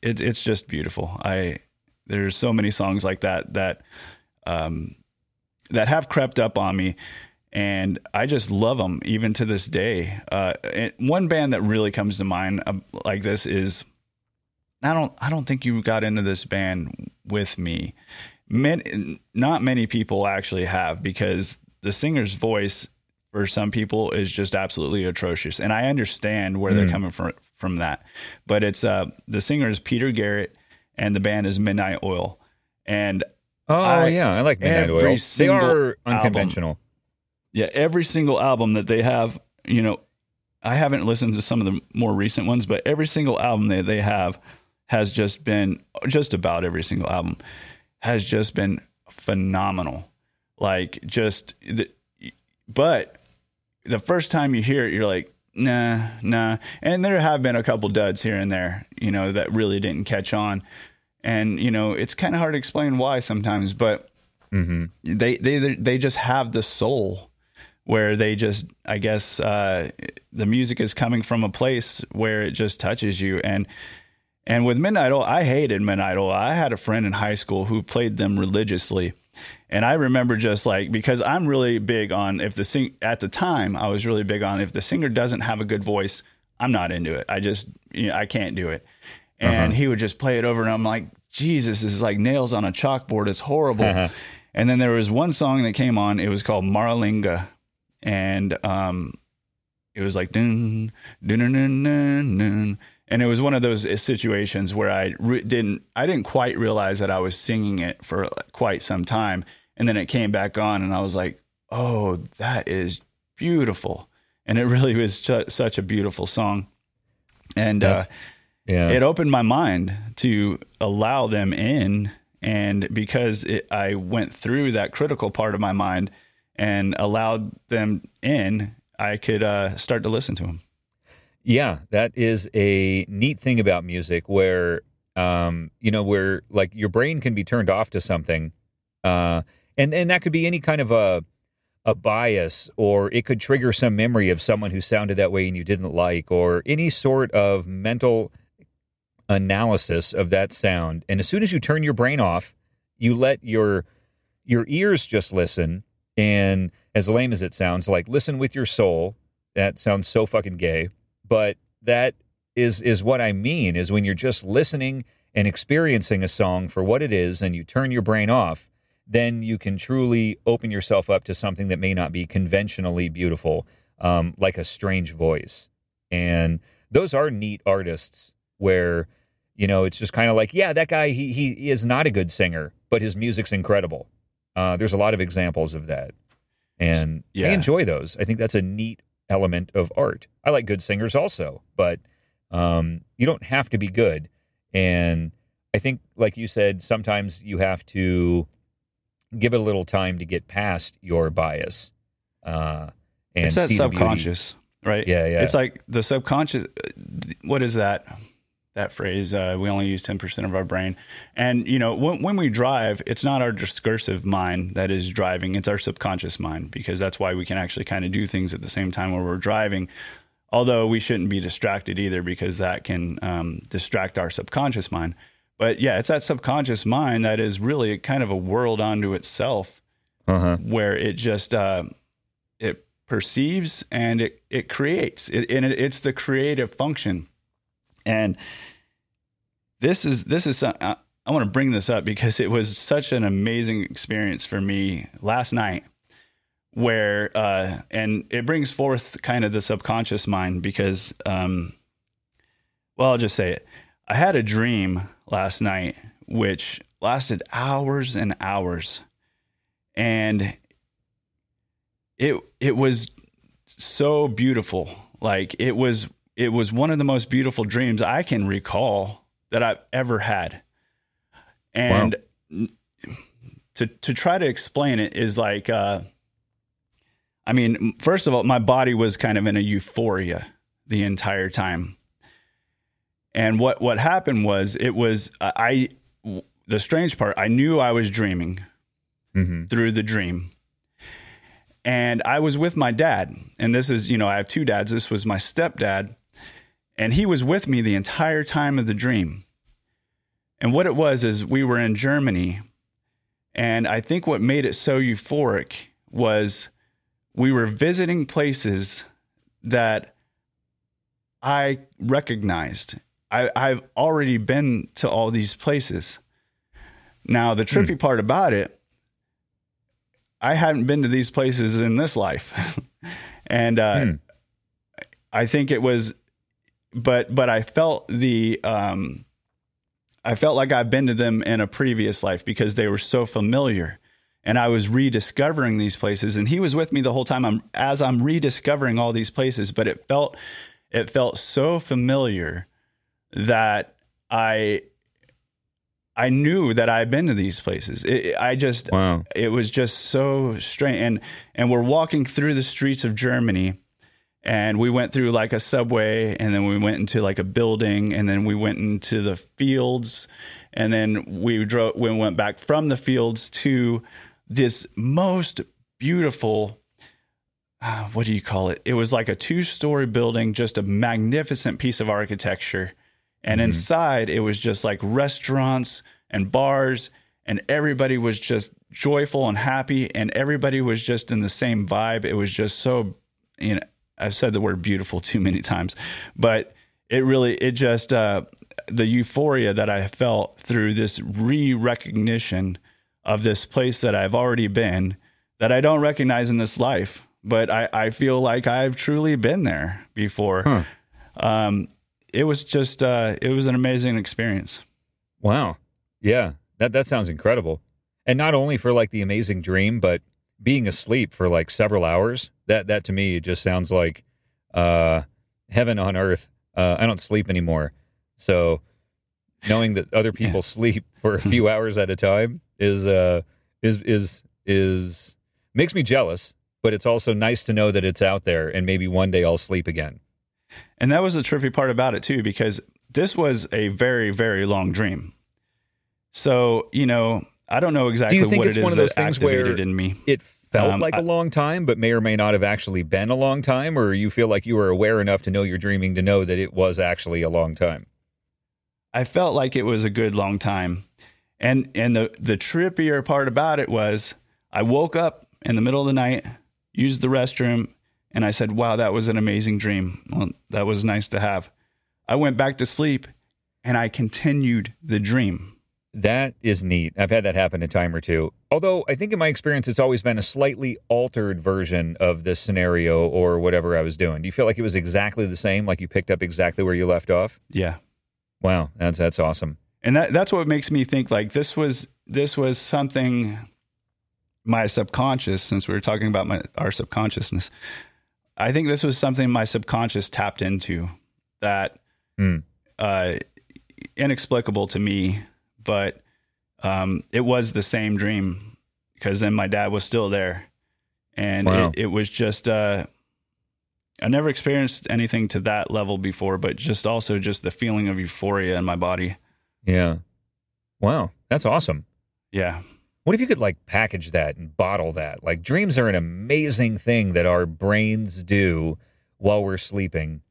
it it's just beautiful. I there's so many songs like that that um, that have crept up on me, and I just love them even to this day. Uh, one band that really comes to mind uh, like this is I don't I don't think you got into this band with me. Many, not many people actually have because the singer's voice for some people is just absolutely atrocious, and I understand where mm. they're coming from from that. But it's uh the singer is Peter Garrett and the band is Midnight Oil. And oh I, yeah, I like Midnight Oil. They are unconventional. Album, yeah, every single album that they have, you know, I haven't listened to some of the more recent ones, but every single album that they have has just been just about every single album has just been phenomenal. Like just the, but the first time you hear it, you're like, nah, nah. And there have been a couple duds here and there, you know, that really didn't catch on and you know it's kind of hard to explain why sometimes but mm-hmm. they they they just have the soul where they just i guess uh, the music is coming from a place where it just touches you. And and with midnight oil i hated midnight oil. I had a friend in high school who played them religiously. And i remember just like because i'm really big on if the sing at the time i was really big on if the singer doesn't have a good voice i'm not into it. I just you know i can't do it and uh-huh. he would just play it over and I'm like, Jesus, this is like nails on a chalkboard. It's horrible. Uh-huh. And then there was one song that came on. It was called Maralinga, and um, it was like dun dun dun dun dun. dun. And it was one of those situations where I re- didn't I didn't quite realize that I was singing it for quite some time, and then it came back on, and I was like, "Oh, that is beautiful," and it really was ch- such a beautiful song. And uh, yeah. it opened my mind to allow them in. And because it, I went through that critical part of my mind and allowed them in, I could uh, start to listen to them. Yeah, that is a neat thing about music where, um, you know, where like your brain can be turned off to something. Uh, and, and that could be any kind of a, a bias or it could trigger some memory of someone who sounded that way and you didn't like or any sort of mental analysis of that sound. And as soon as you turn your brain off, you let your your ears just listen and as lame as it sounds, like listen with your soul. That sounds so fucking gay, but that is is what I mean is when you're just listening and experiencing a song for what it is and you turn your brain off, then you can truly open yourself up to something that may not be conventionally beautiful, um, like a strange voice. And those are neat artists where, you know, it's just kind of like, yeah, that guy, he, he is not a good singer, but his music's incredible. Uh, there's a lot of examples of that. And Yeah. I enjoy those. I think that's a neat element of art. I like good singers also, but um, you don't have to be good. And I think, like you said, sometimes you have to give it a little time to get past your bias. Uh, and it's that see the subconscious, right? Yeah, yeah. It's like the subconscious. What is that? That phrase. Uh, we only use ten percent of our brain, and you know when, when we drive, it's not our discursive mind that is driving; it's our subconscious mind because that's why we can actually kind of do things at the same time when we're driving. Although we shouldn't be distracted either because that can um, distract our subconscious mind. But yeah, it's that subconscious mind that is really kind of a world unto itself Uh-huh. where it just uh, it perceives and it it creates it, and it, it's the creative function and this is this is some- I, I want to bring this up because it was such an amazing experience for me last night where uh and it brings forth kind of the subconscious mind because um well I'll just say it. I had a dream last night which lasted hours and hours. And it it was so beautiful. Like it was it was one of the most beautiful dreams i can recall that i've ever had and to to try to explain it is like uh i mean first of all my body was kind of in a euphoria the entire time and what what happened was it was i the strange part i knew i was dreaming hmm through the dream. And I was with my dad. And this is, you know, I have two dads. This was my stepdad. And he was with me the entire time of the dream. And what it was is we were in Germany. And I think what made it so euphoric was we were visiting places that I recognized. I, I've already been to all these places. Now, the trippy part about it I hadn't been to these places in this life. and uh, Hmm. I think it was but but I felt the um I felt like I've been to them in a previous life because they were so familiar. And I was rediscovering these places and he was with me the whole time I'm as I'm rediscovering all these places, but it felt it felt so familiar that I I knew that I'd been to these places. It, I just Wow. it was just so strange and and we're walking through the streets of Germany and we went through like a subway and then we went into like a building and then we went into the fields. And then we drove we went back from the fields to this most beautiful uh, what do you call it? It was like a two-story building just a magnificent piece of architecture. And Mhm. inside it was just like restaurants and bars and everybody was just joyful and happy and everybody was just in the same vibe. It was just so you know i've said the word beautiful too many times but it really it just uh the euphoria that i felt through this re-recognition of this place that i've already been that i don't recognize in this life but i i feel like i've truly been there before Huh. um it was just uh it was an amazing experience Wow. Yeah. That that sounds incredible. And not only for like the amazing dream, but being asleep for like several hours. That that to me it just sounds like uh heaven on earth. Uh I don't sleep anymore. So knowing that other people sleep for a few hours at a time is uh is is is makes me jealous, but it's also nice to know that it's out there and maybe one day I'll sleep again. And that was the trippy part about it too, because this was a very, very long dream. So, you know, I don't know exactly think what it's it is one of that those things where- in me. it felt Um, like a I- long time, but may or may not have actually been a long time, or you feel like you were aware enough to know you're dreaming to know that it was actually a long time. I felt like it was a good long time. And and the the trippier part about it was I woke up in the middle of the night, used the restroom, and I said, "Wow, that was an amazing dream. Well, that was nice to have." I went back to sleep and I continued the dream. That is neat. I've had that happen a time or two. Although I think in my experience, it's always been a slightly altered version of the scenario or whatever I was doing. Do you feel like it was exactly the same? Like you picked up exactly where you left off? Yeah. Wow, that's that's awesome. And that that's what makes me think like this was this was something my subconscious since we were talking about my our subconsciousness. I think this was something my subconscious tapped into that Mm. uh inexplicable to me, but um it was the same dream because then my dad was still there. And Wow. it, it was just uh I never experienced anything to that level before, but just also just the feeling of euphoria in my body. Yeah. Wow, that's awesome. Yeah. What if you could like package that and bottle that? Like dreams are an amazing thing that our brains do while we're sleeping.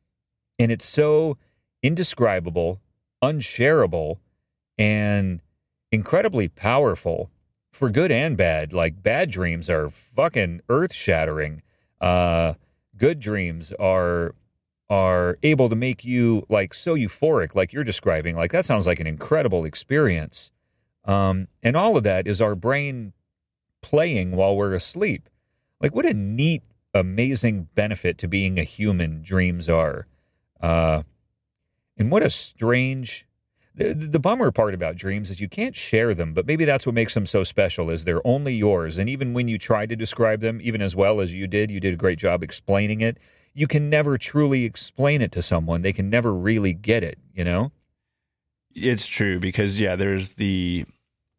And it's so indescribable, unshareable, and incredibly powerful for good and bad. Like bad dreams are fucking earth shattering. Uh good dreams are are able to make you like so euphoric like you're describing. Like that sounds like an incredible experience. Um, and all of that is our brain playing while we're asleep. Like, what a neat, amazing benefit to being a human dreams are. Uh, and what a strange. The, the bummer part about dreams is you can't share them, but maybe that's what makes them so special is they're only yours. And even when you try to describe them, even as well as you did, you did a great job explaining it. You can never truly explain it to someone. They can never really get it, you know? It's true because yeah, there's the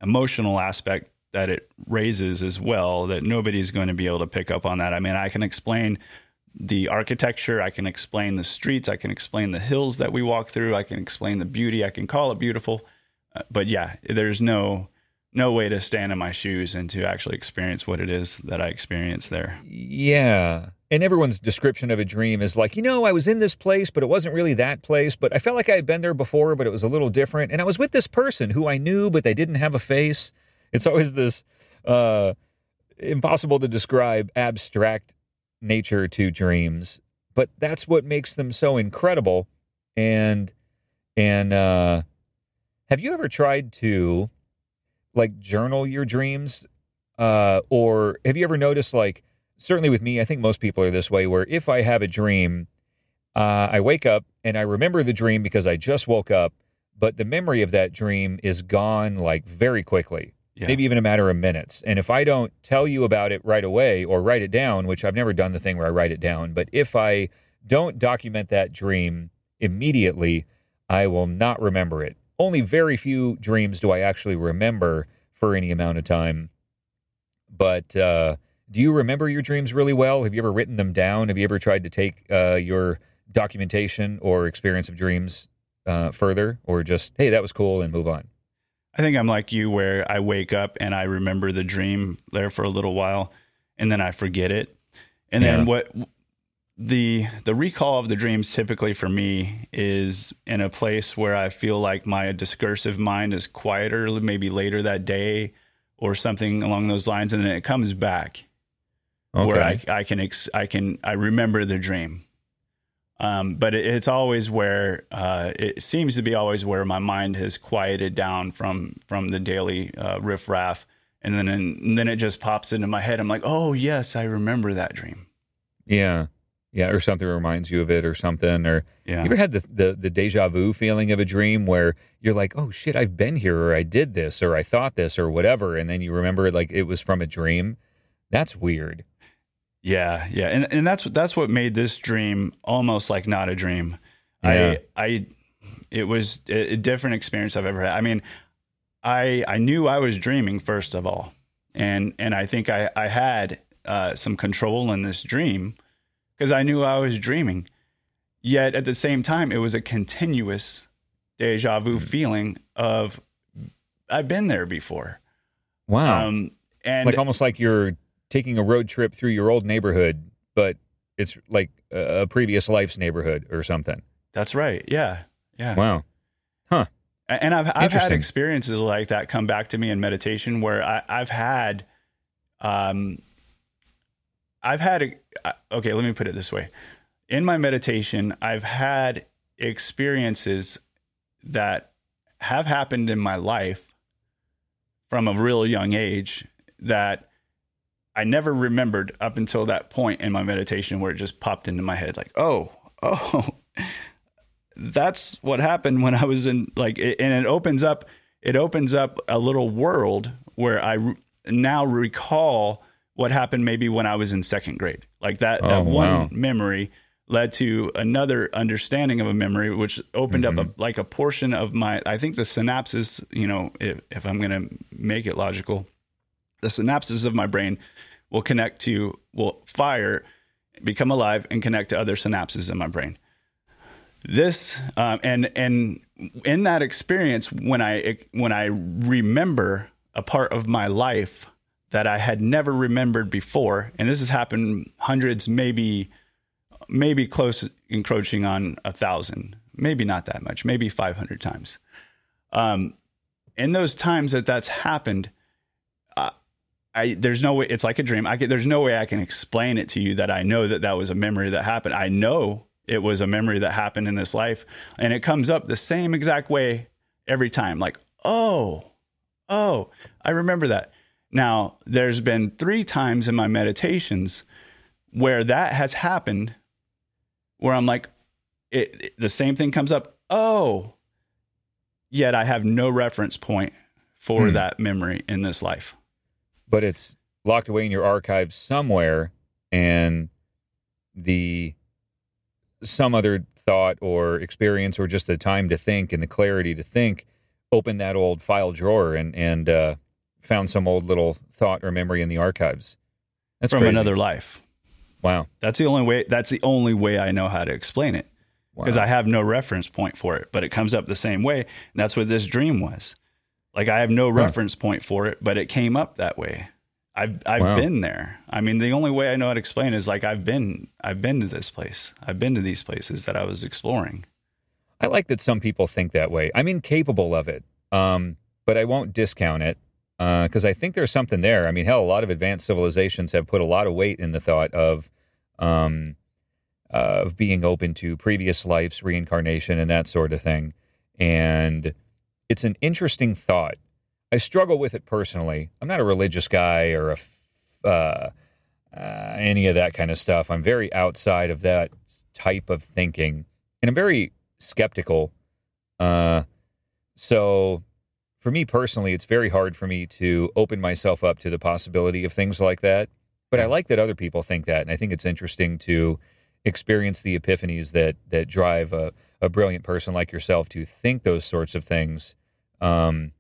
emotional aspect that it raises as well that nobody's going to be able to pick up on that. I mean, I can explain the architecture, I can explain the streets, I can explain the hills that we walk through, I can explain the beauty, I can call it beautiful. Uh, but yeah, there's no no way to stand in my shoes and to actually experience what it is that I experienced there. Yeah. And everyone's description of a dream is like, you know, I was in this place, but it wasn't really that place. But I felt like I had been there before, but it was a little different. And I was with this person who I knew, but they didn't have a face. It's always this uh, impossible to describe abstract nature to dreams. But that's what makes them so incredible. And, and, uh, have you ever tried to like journal your dreams? Uh, or have you ever noticed like, certainly with me, I think most people are this way where if I have a dream, uh, I wake up and I remember the dream because I just woke up, but the memory of that dream is gone like very quickly, Yeah. maybe even a matter of minutes. And if I don't tell you about it right away or write it down, which I've never done the thing where I write it down, but if I don't document that dream immediately, I will not remember it. Only very few dreams do I actually remember for any amount of time. But uh, do you remember your dreams really well? Have you ever written them down? Have you ever tried to take uh, your documentation or experience of dreams uh, further, or just hey, that was cool and move on? I think I'm like you, where I wake up and I remember the dream there for a little while, and then I forget it. And Yeah. then what the the recall of the dreams typically for me is in a place where I feel like my discursive mind is quieter, maybe later that day or something along those lines, and then it comes back where I, I can ex- I can I remember the dream. Um, but it, it's always where uh, it seems to be always where my mind has quieted down from from the daily uh, riffraff, and then and then it just pops into my head. I'm like, oh yes, I remember that dream. yeah, yeah, or something reminds you of it, or something, or Yeah, You ever had the, the the deja vu feeling of a dream where you're like, oh shit, I've been here, or I did this, or I thought this, or whatever, and then you remember like it was from a dream? That's weird. Yeah, yeah, and and that's that's what made this dream almost like not a dream. Yeah. I I it was a, a different experience I've ever had. I mean, I I knew I was dreaming first of all, and and I think I I had uh, some control in this dream because I knew I was dreaming. Yet at the same time, it was a continuous deja vu feeling of I've been there before. Wow. Um, and like almost like you're taking a road trip through your old neighborhood, but it's like a, previous life's neighborhood or something. that's right. Yeah, yeah. Wow. Huh. And I've I've had experiences like that come back to me in meditation where I, I've had, um, I've had a, okay. Let me put it this way: in my meditation, I've had experiences that have happened in my life from a real young age that I never remembered up until that point in my meditation where it just popped into my head like, oh, oh, that's what happened when I was in like, and it opens up, it opens up a little world where I re- now recall what happened maybe when I was in second grade. Like that, oh, that one wow. memory led to another understanding of a memory, which opened mm-hmm. up a, mm-hmm. like a portion of my, I think the synapses, you know, if, if I'm going to make it logical, the synapses of my brain will connect to, will fire, become alive, and connect to other synapses in my brain. This um, and and in that experience, when I when I remember a part of my life that I had never remembered before, and this has happened hundreds, maybe maybe close encroaching on a thousand, maybe not that much, maybe 500 times. Um, in those times that that's happened, I there's no way it's like a dream. I can, there's no way I can explain it to you that I know that that was a memory that happened. I know it was a memory that happened in this life, and it comes up the same exact way every time. Like, oh, oh, I remember that. Now, there's been three times in my meditations where that has happened, where I'm like, it, it the same thing comes up. Oh, yet I have no reference point for hmm. that memory in this life but it's locked away in your archives somewhere and the some other thought or experience or just the time to think and the clarity to think opened that old file drawer and and uh, found some old little thought or memory in the archives that's from crazy. another life wow that's the only way that's the only way i know how to explain it because wow. i have no reference point for it but it comes up the same way and that's what this dream was like I have no reference point for it, but it came up that way. I've I've wow. been there. I mean, the only way I know how to explain is like I've been I've been to this place. I've been to these places that I was exploring. I like that some people think that way. I'm incapable of it, um, but I won't discount it because uh, I think there's something there. I mean, hell, a lot of advanced civilizations have put a lot of weight in the thought of um, uh, of being open to previous lives, reincarnation, and that sort of thing. And it's an interesting thought. I struggle with it personally. I'm not a religious guy or a uh, uh, any of that kind of stuff. I'm very outside of that type of thinking, and I'm very skeptical. Uh, so, for me personally, it's very hard for me to open myself up to the possibility of things like that. But I like that other people think that, and I think it's interesting to experience the epiphanies that that drive a, a brilliant person like yourself to think those sorts of things um,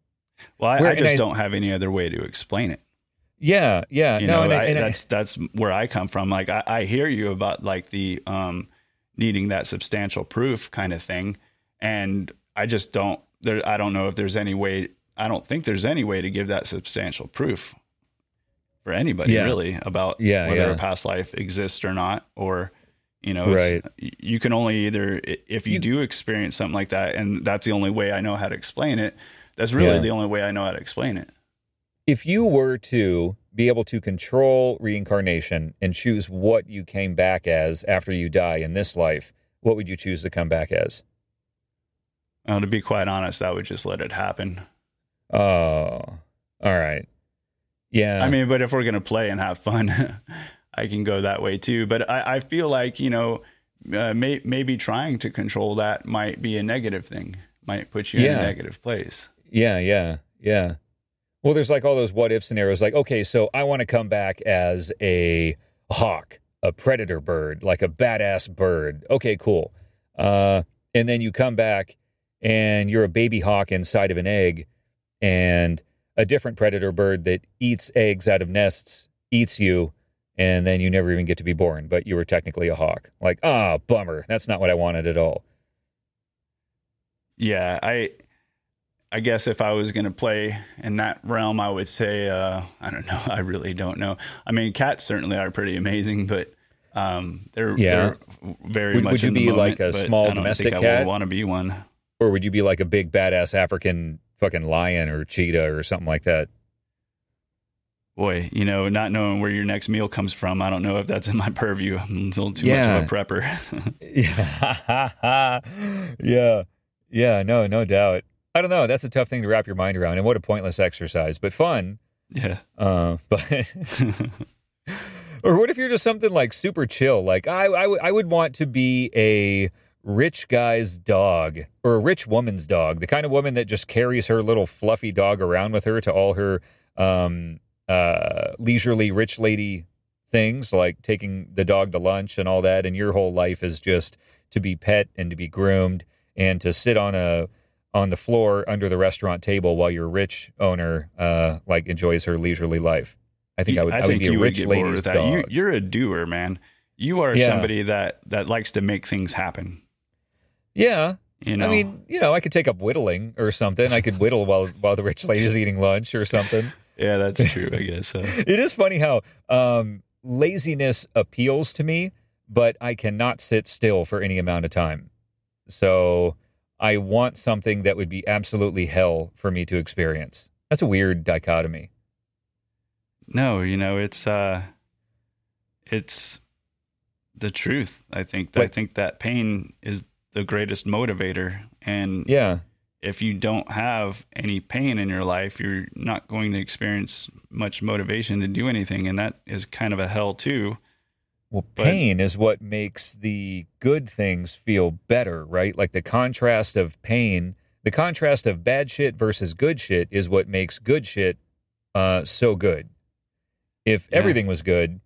well, I, I just I, don't have any other way to explain it. Yeah, yeah, you no, know, and, and that's that's where I come from. Like, I, hear you about like the um, needing that substantial proof kind of thing, and I just don't. There, I don't know if there's any way. I don't think there's any way to give that substantial proof for anybody yeah. really about yeah, whether yeah. a past life exists or not, or you know, right. you can only either if you, you, do experience something like that, and that's the only way I know how to explain it that's really yeah. the only way I know how to explain it. If you were to be able to control reincarnation and choose what you came back as after you die in this life, what would you choose to come back as? Well, to be quite honest, I would just let it happen. Oh, all right. Yeah. I mean, but if we're going to play and have fun, I can go that way too. But I, I feel like, you know, uh, may, maybe trying to control that might be a negative thing, might put you yeah. in a negative place. Yeah, yeah, yeah. Well, there's like all those what if scenarios like, okay, so I want to come back as a hawk, a predator bird, like a badass bird. Okay, cool. Uh, and then you come back and you're a baby hawk inside of an egg, and a different predator bird that eats eggs out of nests eats you, and then you never even get to be born, but you were technically a hawk. Like, ah, bummer. That's not what I wanted at all. Yeah, I I guess if I was going to play in that realm, I would say, uh, I don't know. I really don't know. I mean, cats certainly are pretty amazing, but um, they're, yeah. they're very would, much. Would you be moment, like a small domestic cat? I want to be one. or would you be like a big badass African fucking lion or cheetah or something like that? Boy, you know, not knowing where your next meal comes from, I don't know if that's in my purview. I'm a little too Yeah. much of a prepper. yeah, yeah, yeah. No, no doubt. I don't know. That's a tough thing to wrap your mind around, and what a pointless exercise, but fun. yeah. Uh, but or what if you're just something like super chill? Like I, I, would- would want to be a rich guy's dog or a rich woman's dog, the kind of woman that just carries her little fluffy dog around with her to all her um, uh, leisurely rich lady things, like taking the dog to lunch and all that. And your whole life is just to be pet and to be groomed and to sit on a on the floor under the restaurant table while your rich owner uh, like enjoys her leisurely life. I think I would. I, would be a rich would get bored lady's with that. dog. You, you're a doer, man. You are Yeah. somebody that that likes to make things happen. yeah, You know, I mean, you know, I could take up whittling or something. I could whittle while while the rich lady's eating lunch or something. Yeah, that's true. I guess. Uh, It is funny how um, laziness appeals to me, but I cannot sit still for any amount of time. So I want something that would be absolutely hell for me to experience. That's a weird dichotomy. no, you know, it's uh, it's the truth. I think. I think that pain is the greatest motivator, and Yeah. If you don't have any pain in your life, you're not going to experience much motivation to do anything, and that is kind of a hell too. Well, But- pain is what makes the good things feel better, right? Like the contrast of pain, the contrast of bad shit versus good shit is what makes good shit uh, so good. If Yeah. everything was good,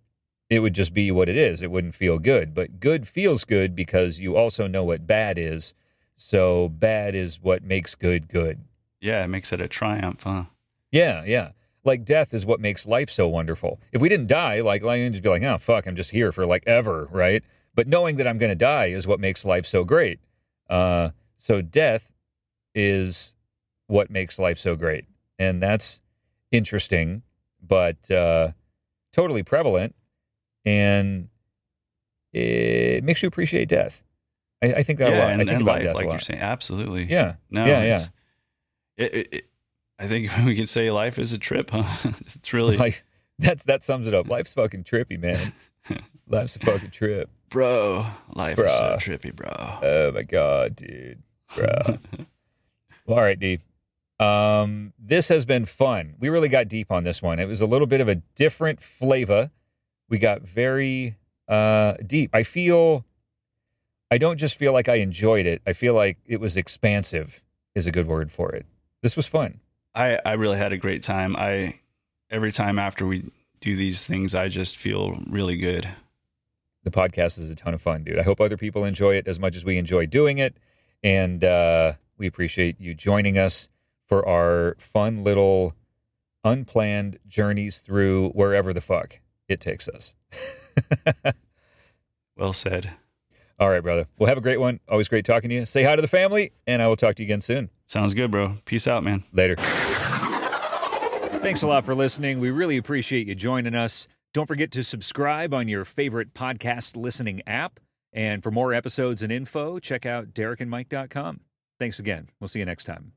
it would just be what it is. It wouldn't feel good. But good feels good because you also know what bad is. So bad is what makes good good. Yeah, it makes it a triumph, huh? Yeah, yeah. Like death is what makes life so wonderful. If we didn't die, like I would just be like, oh fuck, I'm just here for like ever, right? But knowing that I'm going to die is what makes life so great. Uh, so death is what makes life so great, and that's interesting, but uh, totally prevalent, and it makes you appreciate death. I, I think that a yeah, lot. and, I think and about life, death like a you're saying, absolutely. Yeah, No, yeah, yeah. It, it, it, I think we can say life is a trip, huh? it's really, Like that's that sums it up. Life's fucking trippy, man. Life's a fucking trip. bro, life is so trippy, bro. Oh my god, dude, bro. well, all right, D. Um, this has been fun. We really got deep on this one. It was a little bit of a different flavor. We got very uh, deep. I feel. I don't just feel like I enjoyed it. I feel like it was expansive. Is a good word for it. This was fun. I, I really had a great time. I every time after we do these things, I just feel really good. the podcast is a ton of fun, dude. I hope other people enjoy it as much as we enjoy doing it. And uh, we appreciate you joining us for our fun little unplanned journeys through wherever the fuck it takes us. Well said. All right, brother. Well, have a great one. Always great talking to you. Say hi to the family, and I will talk to you again soon. Sounds good, bro. Peace out, man. Later. Thanks a lot for listening. We really appreciate you joining us. Don't forget to subscribe on your favorite podcast listening app. And for more episodes and info, check out derekandmike.com. Thanks again. We'll see you next time.